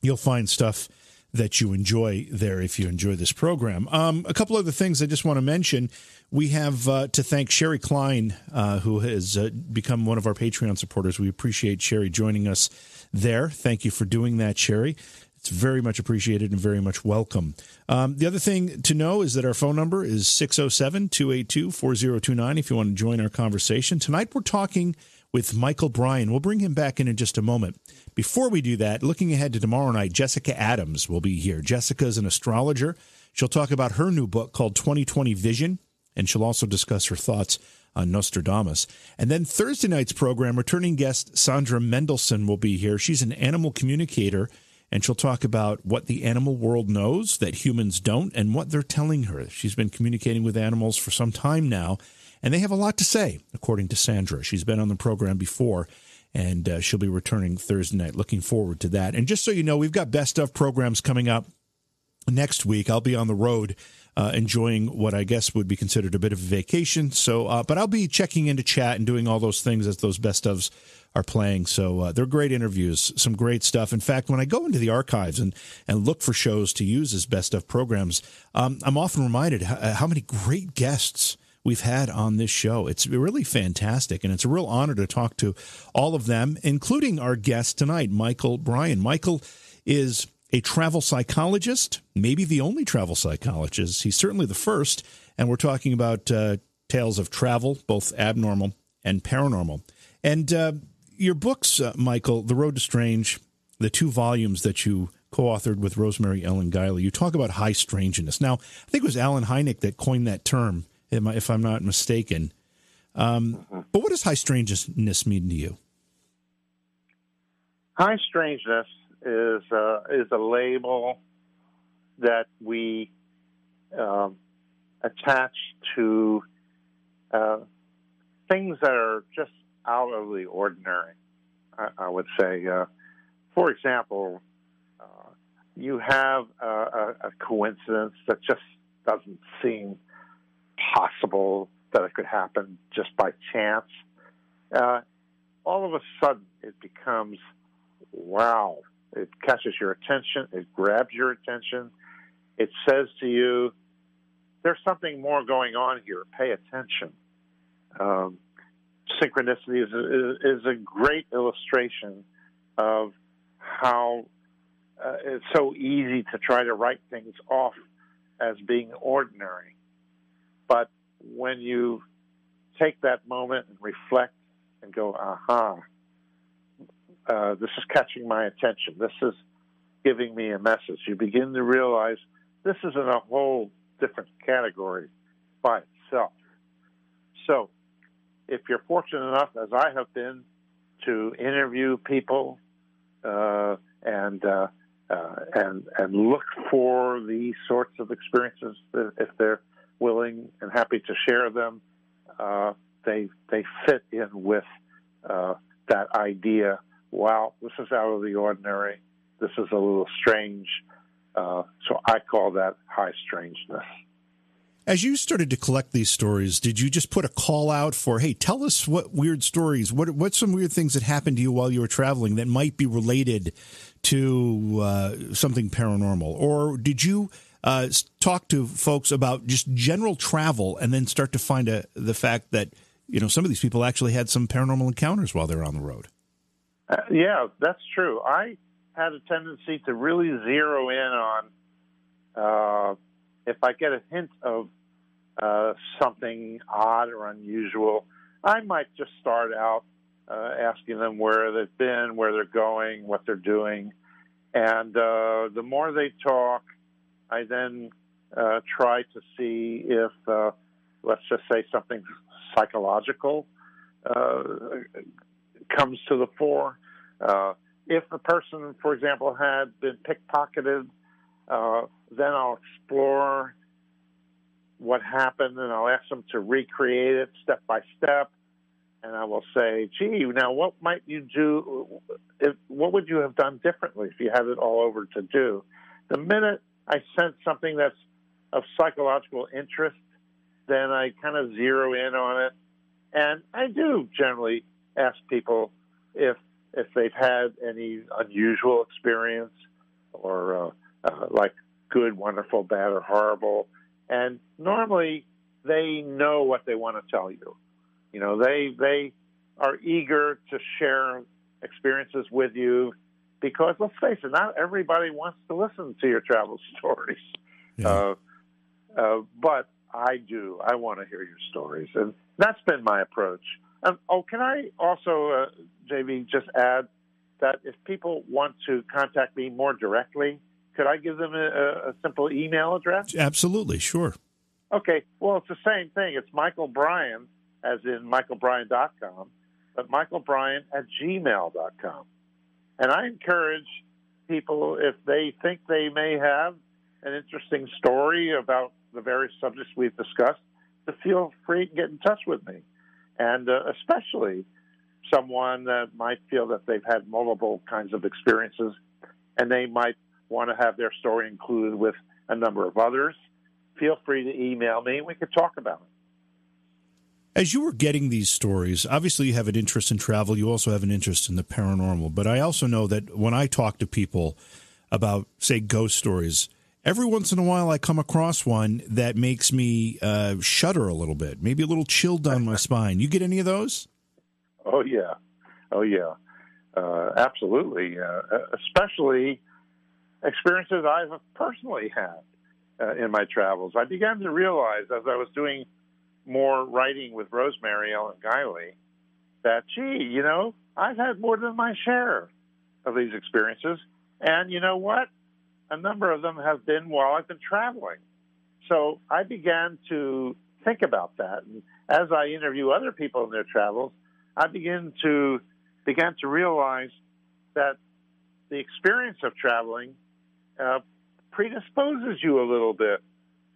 you'll find stuff that you enjoy there if you enjoy this program. Um, a couple other things I just want to mention. We have uh, to thank Sherry Klein, uh, who has uh, become one of our Patreon supporters. We appreciate Sherry joining us there. Thank you for doing that, Sherry. It's very much appreciated and very much welcome. Um, the other thing to know is that our phone number is 607 282 4029 if you want to join our conversation. Tonight we're talking with Michael Brein. We'll bring him back in in just a moment. Before we do that, looking ahead to tomorrow night, Jessica Adams will be here. Jessica is an astrologer. She'll talk about her new book called 2020 Vision, and she'll also discuss her thoughts on Nostradamus. And then Thursday night's program, returning guest Sandra Mendelson will be here. She's an animal communicator, and she'll talk about what the animal world knows that humans don't and what they're telling her. She's been communicating with animals for some time now, and they have a lot to say, according to Sandra. She's been on the program before. And uh, she'll be returning Thursday night. Looking forward to that. And just so you know, we've got best of programs coming up next week. I'll be on the road uh, enjoying what I guess would be considered a bit of a vacation. So, uh, but I'll be checking into chat and doing all those things as those best ofs are playing. So uh, they're great interviews, some great stuff. In fact, when I go into the archives and and look for shows to use as best of programs, um, I'm often reminded how, how many great guests we've had on this show. It's really fantastic, and it's a real honor to talk to all of them, including our guest tonight, Michael Brein. Michael is a travel psychologist, maybe the only travel psychologist. He's certainly the first. And we're talking about uh, tales of travel, both abnormal and paranormal. And uh, your books, uh, Michael, The Road to Strange, the two volumes that you co authored with Rosemary Ellen Guiley, you talk about high strangeness. Now, I think it was Allen Hynek that coined that term, if I'm not mistaken. Um, mm-hmm. But what does high strangeness mean to you? High strangeness is uh, is a label that we um, attach to uh, things that are just out of the ordinary. I, I would say, uh, for example, uh, you have a, a, coincidence that just doesn't seem possible that it could happen just by chance. Uh, all of a sudden, it becomes wow, it catches your attention. It grabs your attention. It says to you, there's something more going on here. Pay attention. Um, synchronicity is, is, is, a great illustration of how uh, it's so easy to try to write things off as being ordinary. But when you take that moment and reflect and go, aha, uh, this is catching my attention. This is giving me a message. You begin to realize this is in a whole different category by itself. So, if you're fortunate enough, as I have been, to interview people uh, and uh, uh, and and look for these sorts of experiences if they're willing and happy to share them. Uh, they they fit in with uh, that idea. Wow, this is out of the ordinary. This is a little strange. Uh, so I call that high strangeness. As you started to collect these stories, did you just put a call out for, hey, tell us what weird stories, what what's some weird things that happened to you while you were traveling that might be related to uh, something paranormal? Or did you uh, talk to folks about just general travel and then start to find a, the fact that, you know, some of these people actually had some paranormal encounters while they were on the road? Uh, yeah, that's true. I had a tendency to really zero in on uh, if I get a hint of uh, something odd or unusual, I might just start out uh, asking them where they've been, where they're going, what they're doing. And uh, the more they talk, I then uh, try to see if, uh, let's just say, something psychological uh, comes to the fore. Uh, if the person, for example, had been pickpocketed, uh, then I'll explore what happened, and I'll ask them to recreate it step by step. And I will say, "Gee, now what might you do? If, what would you have done differently if you had it all over to do?" The minute I sense something that's of psychological interest, then I kind of zero in on it, and I do generally ask people if if they've had any unusual experience or uh, uh, like good, wonderful, bad, or horrible and normally they know what they want to tell you. You know, they they are eager to share experiences with you because let's face it, not everybody wants to listen to your travel stories. Yeah. Uh, uh, but I do. I want to hear your stories, and that's been my approach. Um, oh, can I also, uh, JV, just add that if people want to contact me more directly, could I give them a, a simple email address? Absolutely, sure. Okay, well, it's the same thing. It's Michael Brein, as in michaelbrein.com, but michaelbrein at gmail.com. And I encourage people, if they think they may have an interesting story about the various subjects we've discussed, to feel free to get in touch with me. And uh, especially someone that might feel that they've had multiple kinds of experiences and they might want to have their story included with a number of others, feel free to email me. We could talk about it. As you were getting these stories, obviously you have an interest in travel. You also have an interest in the paranormal. But I also know that when I talk to people about, say, ghost stories, every once in a while I come across one that makes me uh, shudder a little bit, maybe a little chill down my spine. You get any of those? Oh, yeah. Oh, yeah. Uh, absolutely. Uh, especially experiences I've personally had uh, in my travels. I began to realize as I was doing more writing with Rosemary Ellen Guiley that, gee, you know, I've had more than my share of these experiences. And you know what? A number of them have been while I've been traveling. So I began to think about that. And as I interview other people in their travels, I begin to began to realize that the experience of traveling uh, predisposes you a little bit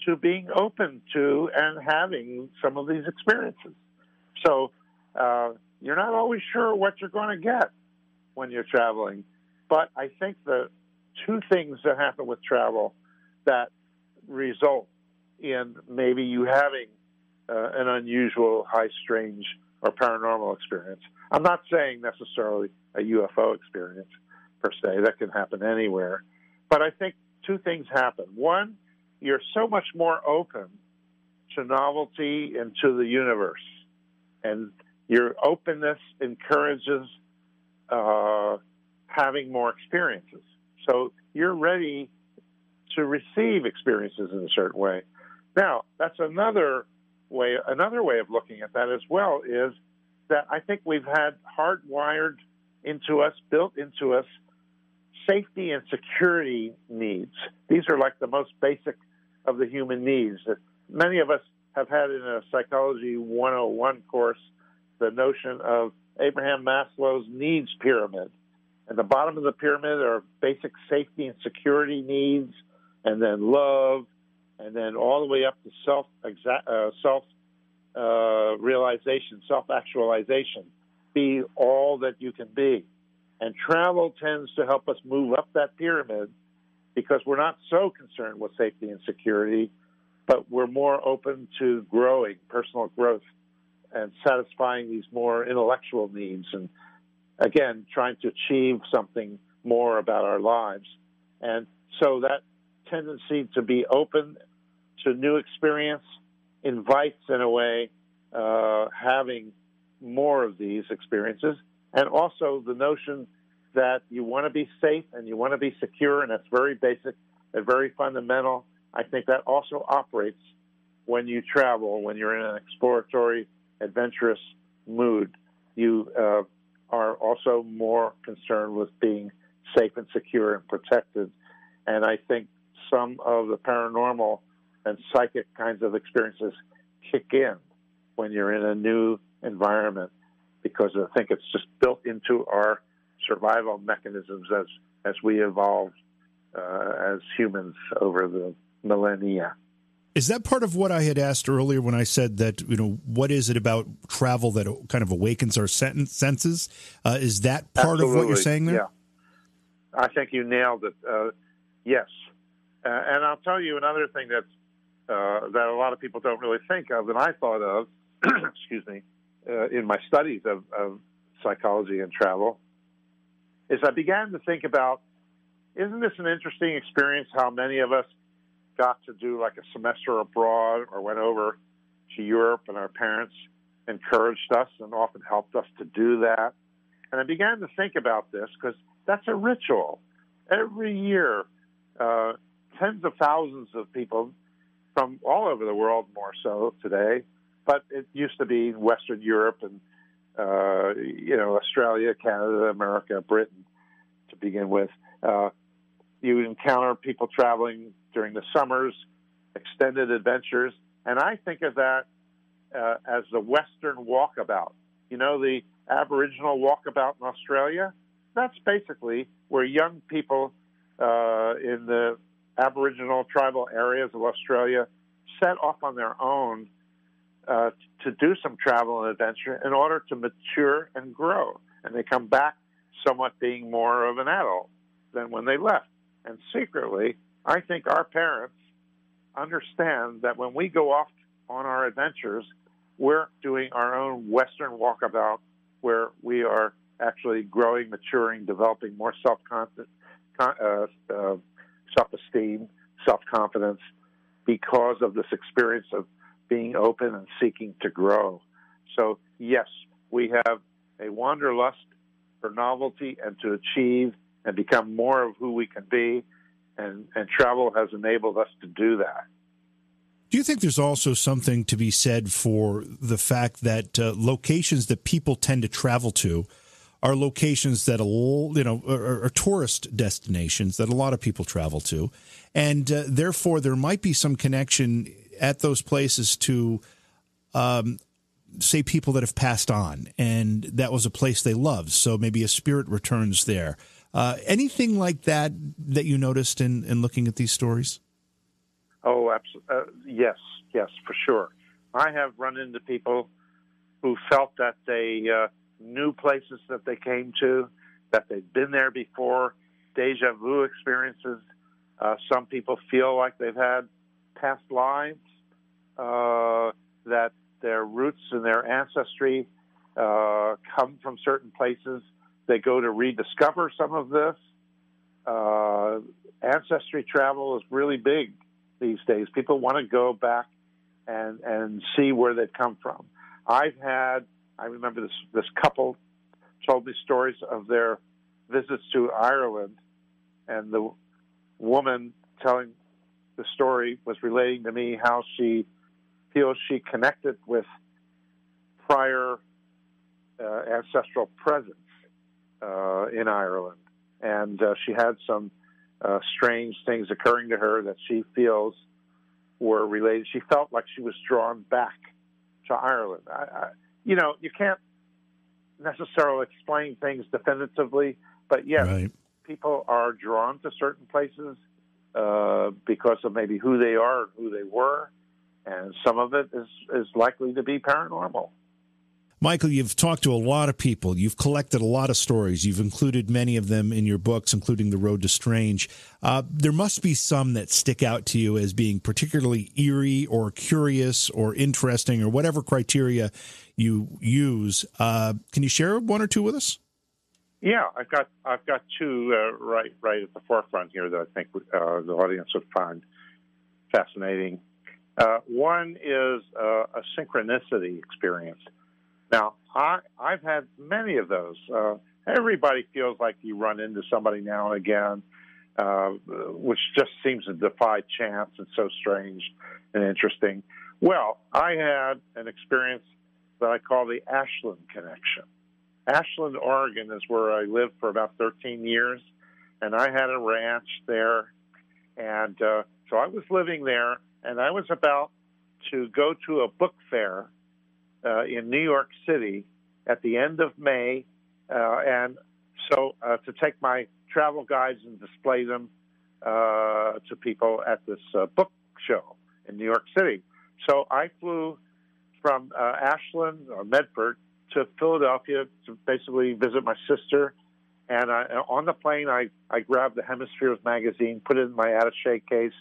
to being open to and having some of these experiences. So uh, you're not always sure what you're going to get when you're traveling. But I think the two things that happen with travel that result in maybe you having uh, an unusual, high, strange, or paranormal experience. I'm not saying necessarily a UFO experience per se, that can happen anywhere. But I think two things happen. One, you're so much more open to novelty and to the universe. And your openness encourages uh, having more experiences. So you're ready to receive experiences in a certain way. Now, that's another way. Another way of looking at that as well is that I think we've had hardwired into us, built into us, safety and security needs. These are like the most basic of the human needs. that Many of us have had in a Psychology 101 course the notion of Abraham Maslow's needs pyramid. At the bottom of the pyramid are basic safety and security needs, and then love, and then all the way up to self uh, self uh, realization, self actualization. Be all that you can be. And travel tends to help us move up that pyramid because we're not so concerned with safety and security, but we're more open to growing, personal growth, and satisfying these more intellectual needs. And again, trying to achieve something more about our lives. And so that tendency to be open to new experience invites, in a way, uh, having more of these experiences. And also the notion that you want to be safe and you want to be secure, and that's very basic and very fundamental. I think that also operates when you travel, when you're in an exploratory, adventurous mood. You uh, are also more concerned with being safe and secure and protected. And I think some of the paranormal and psychic kinds of experiences kick in when you're in a new environment because I think it's just built into our survival mechanisms as as we evolved uh, as humans over the millennia. Is that part of what I had asked earlier when I said that you know what is it about travel that kind of awakens our senses? Uh, is that part Absolutely. of what you're saying there? Yeah, I think you nailed it. Uh, yes, uh, and I'll tell you another thing that's uh, that a lot of people don't really think of, and I thought of, excuse me, uh, in my studies of, of psychology and travel, is I began to think about, isn't this an interesting experience? How many of us got to do like a semester abroad or went over to Europe, and our parents encouraged us and often helped us to do that. And I began to think about this because that's a ritual. Every year, uh, tens of thousands of people from all over the world, more so today, but it used to be Western Europe and uh, you know Australia, Canada, America, Britain to begin with. Uh, you encounter people traveling during the summers, extended adventures, and I think of that uh, as the Western walkabout. You know, the Aboriginal walkabout in Australia. That's basically where young people uh, in the Aboriginal tribal areas of Australia set off on their own uh, to do some travel and adventure in order to mature and grow. And they come back somewhat being more of an adult than when they left. And secretly, I think our parents understand that when we go off on our adventures, we're doing our own Western walkabout where we are actually growing, maturing, developing more self uh, uh, esteem, self confidence because of this experience of being open and seeking to grow. So, yes, we have a wanderlust for novelty and to achieve and become more of who we can be and, and travel has enabled us to do that. Do you think there's also something to be said for the fact that uh, locations that people tend to travel to are locations that a you know are, are, tourist destinations that a lot of people travel to, and uh, therefore there might be some connection at those places to, um, say, people that have passed on, and that was a place they loved. So maybe a spirit returns there. Uh, anything like that that you noticed in, in looking at these stories? Oh, absolutely. Uh, yes, yes, for sure. I have run into people who felt that they uh, knew places that they came to, that they'd been there before, deja vu experiences. Uh, some people feel like they've had past lives, uh, that their roots and their ancestry uh, come from certain places they go to rediscover some of this. Uh, ancestry travel is really big these days. People want to go back and and see where they've come from. I've had I remember this this couple told me stories of their visits to Ireland, and the woman telling the story was relating to me how she feels she connected with prior uh, ancestral presence uh, in Ireland, and uh, she had some uh, strange things occurring to her that she feels were related. She felt like she was drawn back to Ireland. I, I, you know, you can't necessarily explain things definitively, But yes, Right. people are drawn to certain places uh, because of maybe who they are and who they were, and some of it is is likely to be paranormal. Michael, you've talked to a lot of people. You've collected a lot of stories. You've included many of them in your books, including The Road to Strange. Uh, there must be some that stick out to you as being particularly eerie or curious or interesting or whatever criteria you use. Uh, can you share one or two with us? Yeah, I've got I've got two uh, right right at the forefront here that I think uh, the audience would find fascinating. Uh, one is uh, a synchronicity experience. Now, I I've had many of those. Uh, everybody feels like you run into somebody now and again, uh, which just seems to defy chance. It's so strange and interesting. Well, I had an experience that I call the Ashland connection. Ashland, Oregon is where I lived for about 13 years, and I had a ranch there. And uh, so I was living there, and I was about to go to a book fair uh, in New York City at the end of May. Uh, and so uh, to take my travel guides and display them uh, to people at this book show in New York City. So I flew from Ashland or Medford to Philadelphia to basically visit my sister. And I, on the plane, I, I grabbed the Hemispheres magazine, put it in my attaché case,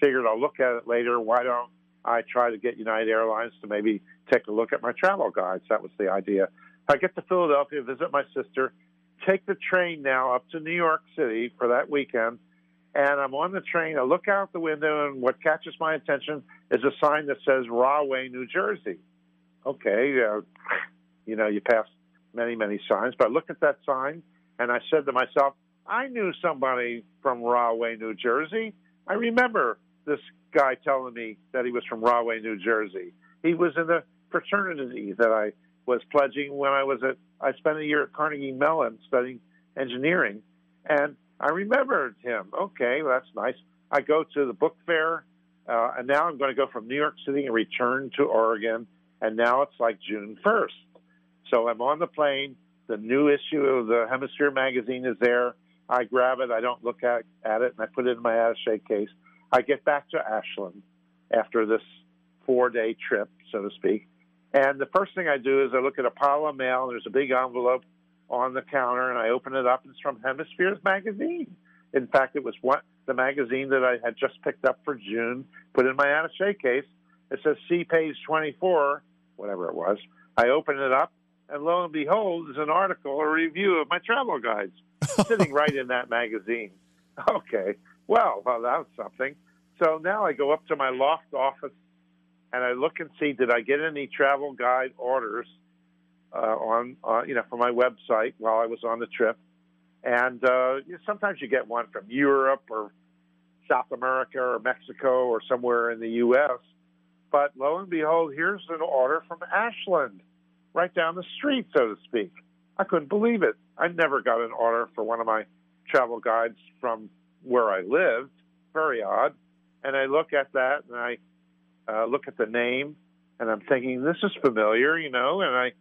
figured I'll look at it later. Why don't I try to get United Airlines to maybe take a look at my travel guides? That was the idea. I get to Philadelphia, visit my sister, take the train now up to New York City for that weekend. And I'm on the train. I look out the window, and what catches my attention is a sign that says Rahway, New Jersey. Okay, uh, you know, you pass many, many signs, but I looked at that sign and I said to myself, I knew somebody from Rahway, New Jersey. I remember this guy telling me that he was from Rahway, New Jersey. He was in the fraternity that I was pledging when I was at, I spent a year at Carnegie Mellon studying engineering. And I remembered him. Okay, well, that's nice. I go to the book fair, uh, and now I'm going to go from New York City and return to Oregon. And now it's like June 1st. So I'm on the plane. The new issue of the Hemisphere magazine is there. I grab it. I don't look at, at it, and I put it in my attaché case. I get back to Ashland after this four day trip, so to speak. And the first thing I do is I look at a pile of mail, and there's a big envelope on the counter, and I open it up, and it's from Hemispheres magazine. In fact, it was what the magazine that I had just picked up for June, put in my attaché case. It says see page 24, whatever it was. I open it up, and lo and behold, there's an article, a review of my travel guides sitting right in that magazine. Okay, well, well, that was something. So now I go up to my loft office and I look and see did I get any travel guide orders uh, on, uh, you know, for my website while I was on the trip. And uh, you know, sometimes you get one from Europe or South America or Mexico or somewhere in the U.S. But lo and behold, here's an order from Ashland, right down the street, so to speak. I couldn't believe it. I never got an order for one of my travel guides from where I lived. Very odd. And I look at that and I uh, look at the name and I'm thinking, this is familiar, you know, and I,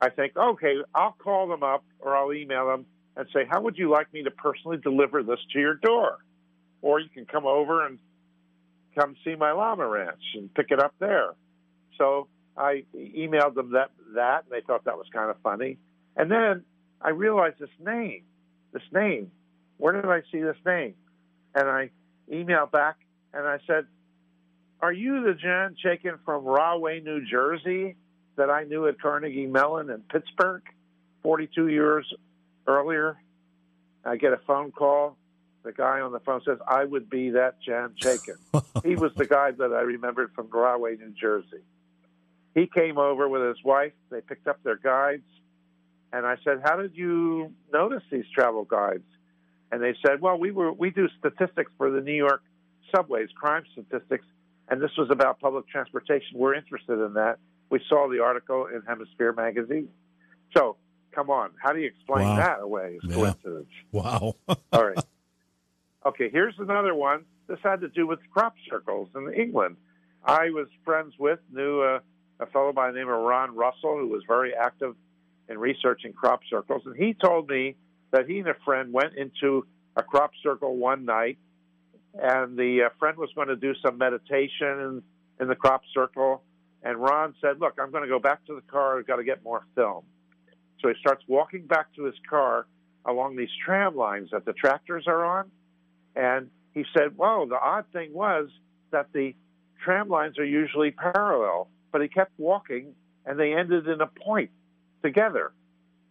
I think, okay, I'll call them up or I'll email them and say, how would you like me to personally deliver this to your door? Or you can come over and come see my llama ranch and pick it up there. So I emailed them that, that and they thought that was kind of funny. And then I realized this name, this name. Where did I see this name? And I emailed back and I said, Are you the Jan Chaiken from Rahway, New Jersey that I knew at Carnegie Mellon in Pittsburgh 42 years earlier? I get a phone call. The guy on the phone says, I would be that Jan Chaiken. he was the guy that I remembered from Rahway, New Jersey. He came over with his wife. They picked up their guides. And I said, How did you notice these travel guides? And they said, Well, we were we do statistics for the New York subways, crime statistics, and this was about public transportation. We're interested in that. We saw the article in Hemisphere magazine. So, come on, how do you explain Wow. that away as Yeah. coincidence? Wow. All right. Okay, here's another one. This had to do with crop circles in England. I was friends with, knew a, a fellow by the name of Ron Russell, who was very active in researching crop circles, and he told me that he and a friend went into a crop circle one night, and the uh, friend was going to do some meditation in, in the crop circle. And Ron said, Look, I'm going to go back to the car. I've got to get more film. So he starts walking back to his car along these tram lines that the tractors are on. And he said, Well, the odd thing was that the tram lines are usually parallel, but he kept walking and they ended in a point together,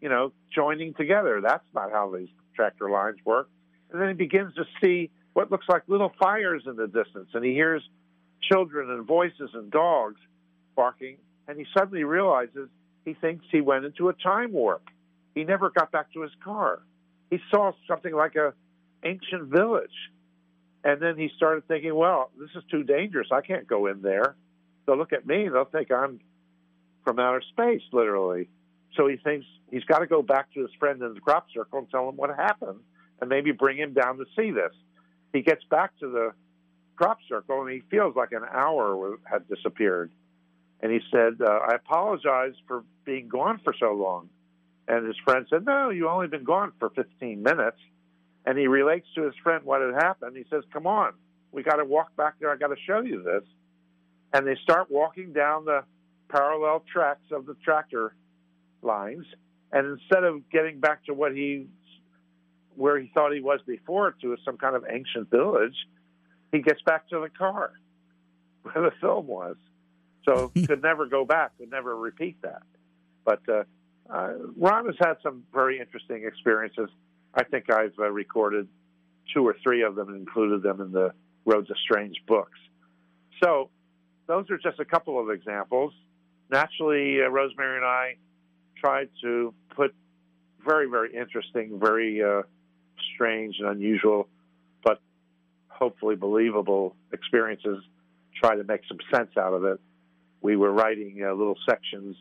you know, joining together. That's not how these tractor lines work. And then he begins to see what looks like little fires in the distance, and he hears children and voices and dogs barking, and he suddenly realizes he thinks he went into a time warp. He never got back to his car. He saw something like a ancient village. And then he started thinking, well, this is too dangerous. I can't go in there. They'll look at me. They'll think I'm from outer space, literally. So he thinks he's got to go back to his friend in the crop circle and tell him what happened and maybe bring him down to see this. He gets back to the crop circle and he feels like an hour had disappeared. And he said, uh, I apologize for being gone for so long. And his friend said, No, you've only been gone for 15 minutes. And he relates to his friend what had happened. He says, Come on, we got to walk back there. I got to show you this. And they start walking down the parallel tracks of the tractor lines. And instead of getting back to what he, where he thought he was before, to some kind of ancient village, he gets back to the car where the film was. So could never go back, could never repeat that. But uh, uh, Ron has had some very interesting experiences. I think I've uh, recorded two or three of them and included them in the Roads of Strange books. So those are just a couple of examples. Naturally, uh, Rosemary and I tried to put very, very interesting, very uh, strange and unusual, but hopefully believable experiences, try to make some sense out of it. We were writing uh, little sections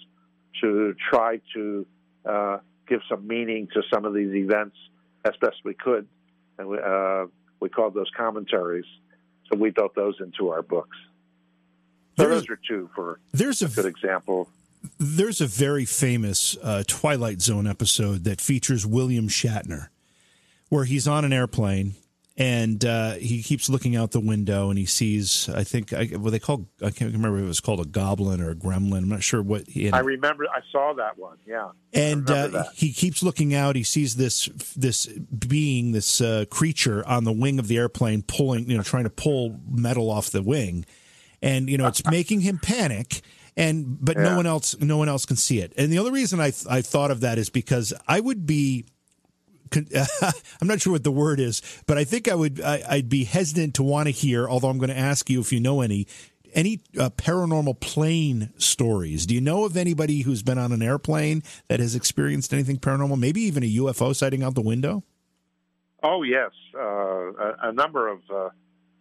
to try to uh, give some meaning to some of these events as best we could, and we, uh, we called those commentaries. So we built those into our books. So there's, those are two for there's a, a good example. There's a very famous uh, Twilight Zone episode that features William Shatner, where he's on an airplane and uh, he keeps looking out the window and he sees i think I, what they call i can't remember if it was called a goblin or a gremlin. I'm not sure what he i remember i saw that one yeah. And uh, he keeps looking out. He sees this this being this uh, creature on the wing of the airplane pulling you know trying to pull metal off the wing. And you know it's making him panic and but yeah. no one else no one else can see it and the only reason i i thought of that is because i would be I'm not sure what the word is, but I think I would I, would be hesitant to want to hear. Although I'm going to ask you if you know any any uh, paranormal plane stories. Do you know of anybody who's been on an airplane that has experienced anything paranormal? Maybe even a UFO sighting out the window. Oh yes, uh, a, a, number of uh,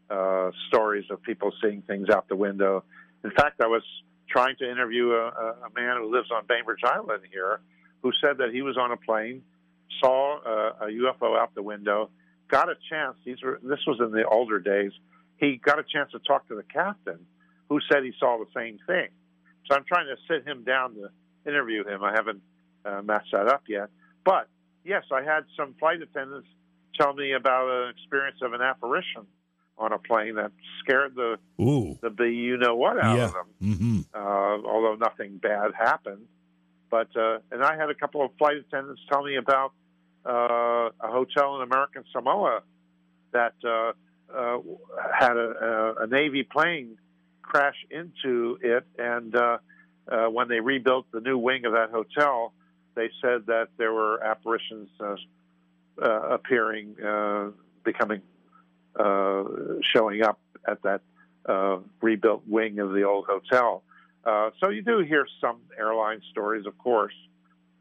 uh, stories of people seeing things out the window. In fact, I was trying to interview a, a man who lives on Bainbridge Island here, who said that he was on a plane saw a, a UFO out the window, got a chance. These were this was in the older days. He got a chance to talk to the captain, who said he saw the same thing. So I'm trying to sit him down to interview him. I haven't uh, matched that up yet, but yes, I had some flight attendants tell me about an experience of an apparition on a plane that scared the Ooh. the be you know what out yeah. of them. Mm-hmm. Uh, although nothing bad happened, but uh, and I had a couple of flight attendants tell me about uh, a hotel in American Samoa that uh, uh, had a, a, Navy plane crash into it, and uh, uh, when they rebuilt the new wing of that hotel, they said that there were apparitions uh, appearing, becoming, showing up at that rebuilt wing of the old hotel. so you do hear some airline stories, of course,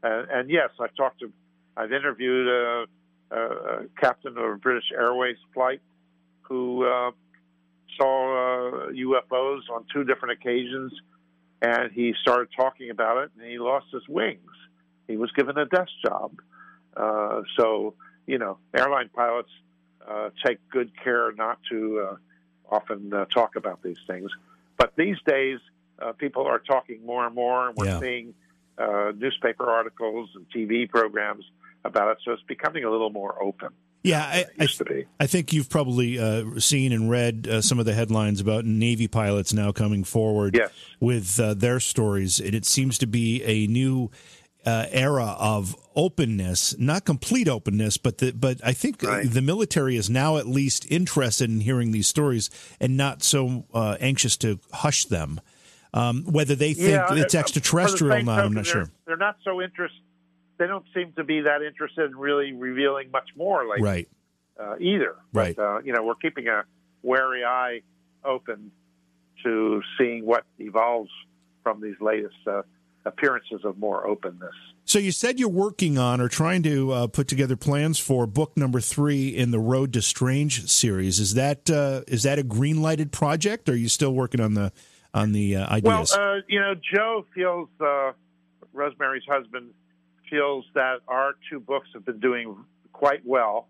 and, and yes, I've talked to I've interviewed a, a, captain of a British Airways flight who uh, saw uh, UFOs on two different occasions, and he started talking about it, and he lost his wings. He was given a desk job. Uh, so, you know, airline pilots uh, take good care not to uh, often uh, talk about these things. But these days, people are talking more and more, and we're yeah. seeing newspaper articles and TV programs about it. So it's becoming a little more open. Yeah, I, I, I, think you've probably uh, seen and read uh, some of the headlines about Navy pilots now coming forward yes. with uh, their stories, and it seems to be a new uh, era of openness, not complete openness, but the, but I think right. the military is now at least interested in hearing these stories and not so uh, anxious to hush them. Um, whether they think yeah, it's extraterrestrial or not, I'm not sure. They're not so interested. They don't seem to be that interested in really revealing much more, like right. Uh, either. Right. But, uh, you know, we're keeping a wary eye open to seeing what evolves from these latest uh, appearances of more openness. So you said you're working on or trying to uh, put together plans for book number three in the Road to Strange series. Is that uh, is that a green lighted project? Or are you still working on the on the uh, ideas? Well, uh, you know, Joe feels uh, Rosemary's husband feels that our two books have been doing quite well,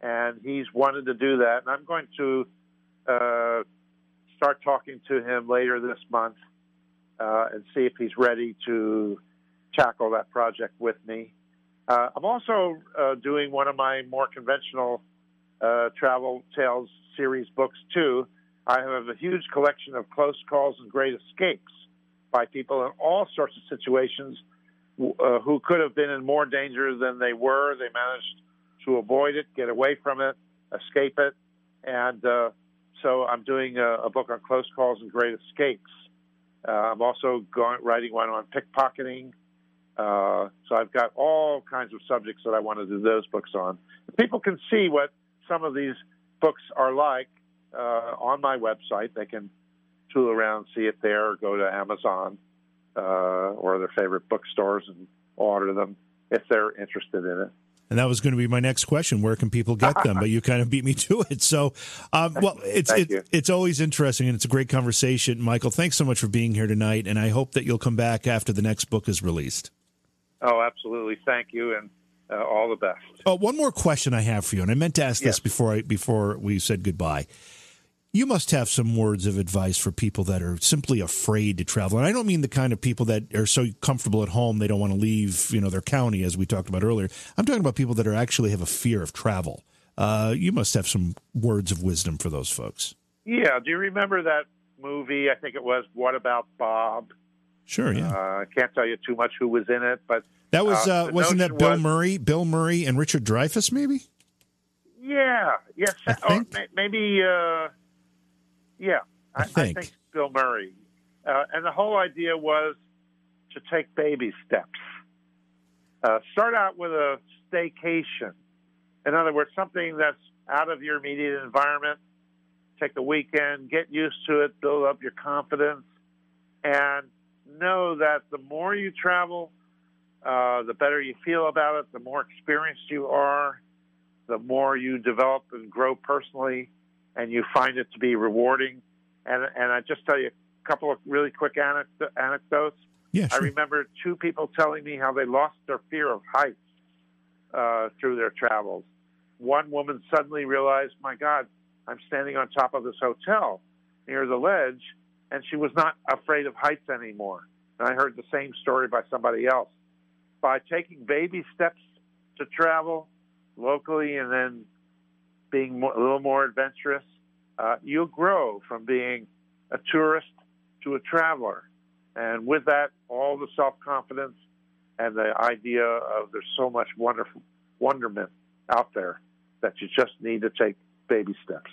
and he's wanted to do that. And I'm going to uh, start talking to him later this month uh, and see if he's ready to tackle that project with me. Uh, I'm also uh, doing one of my more conventional uh, travel tales series books too. I have a huge collection of close calls and great escapes by people in all sorts of situations uh, who could have been in more danger than they were. They managed to avoid it, get away from it, escape it, and uh, so I'm doing a, a book on close calls and great escapes. Uh, I'm also going, writing one on pickpocketing. Uh, so I've got all kinds of subjects that I want to do those books on. People can see what some of these books are like uh, on my website. They can tool around, see it there, or go to Amazon uh, or their favorite bookstores and order them if they're interested in it. And that was going to be my next question: Where can people get them? but you kind of beat me to it. So, um, well, it's it, it's always interesting, and it's a great conversation, Michael. Thanks so much for being here tonight, and I hope that you'll come back after the next book is released. Oh, absolutely! Thank you, and uh, all the best. Oh, one more question I have for you, and I meant to ask yes. this before I before we said goodbye. You must have some words of advice for people that are simply afraid to travel. And I don't mean the kind of people that are so comfortable at home they don't want to leave, you know, their county as we talked about earlier. I'm talking about people that are actually have a fear of travel. Uh, you must have some words of wisdom for those folks. Yeah. Do you remember that movie? I think it was What About Bob? Sure. Yeah. Uh, I can't tell you too much who was in it, but that was uh, wasn't that Bill was, Murray, Bill Murray, and Richard Dreyfuss, maybe? Yeah. Yes. Or maybe. Yeah, I, I, think. I think Bill Murray. Uh, and the whole idea was to take baby steps. Uh, start out with a staycation. In other words, something that's out of your immediate environment. Take the weekend, get used to it, build up your confidence, and know that the more you travel, uh, the better you feel about it, the more experienced you are, the more you develop and grow personally and you find it to be rewarding. And and I just tell you a couple of really quick anecdotes. Yeah, sure. I remember two people telling me how they lost their fear of heights uh, through their travels. One woman suddenly realized, "My God, I'm standing on top of this hotel near the ledge," and she was not afraid of heights anymore. And I heard the same story by somebody else. By taking baby steps to travel locally and then being more, a little more adventurous, uh, you'll grow from being a tourist to a traveler. And with that, all the self confidence and the idea of there's so much wonderful wonderment out there that you just need to take baby steps.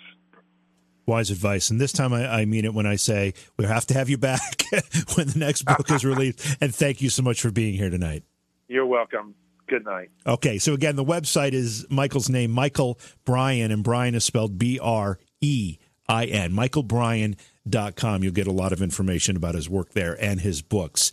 Wise advice. And this time I, I mean it when I say we have to have you back when the next book is released. And thank you so much for being here tonight. You're welcome good night. Okay, so again, the website is Michael's name, Michael Brein, and Brein is spelled B R E I N. MichaelBrein.com. You'll get a lot of information about his work there and his books.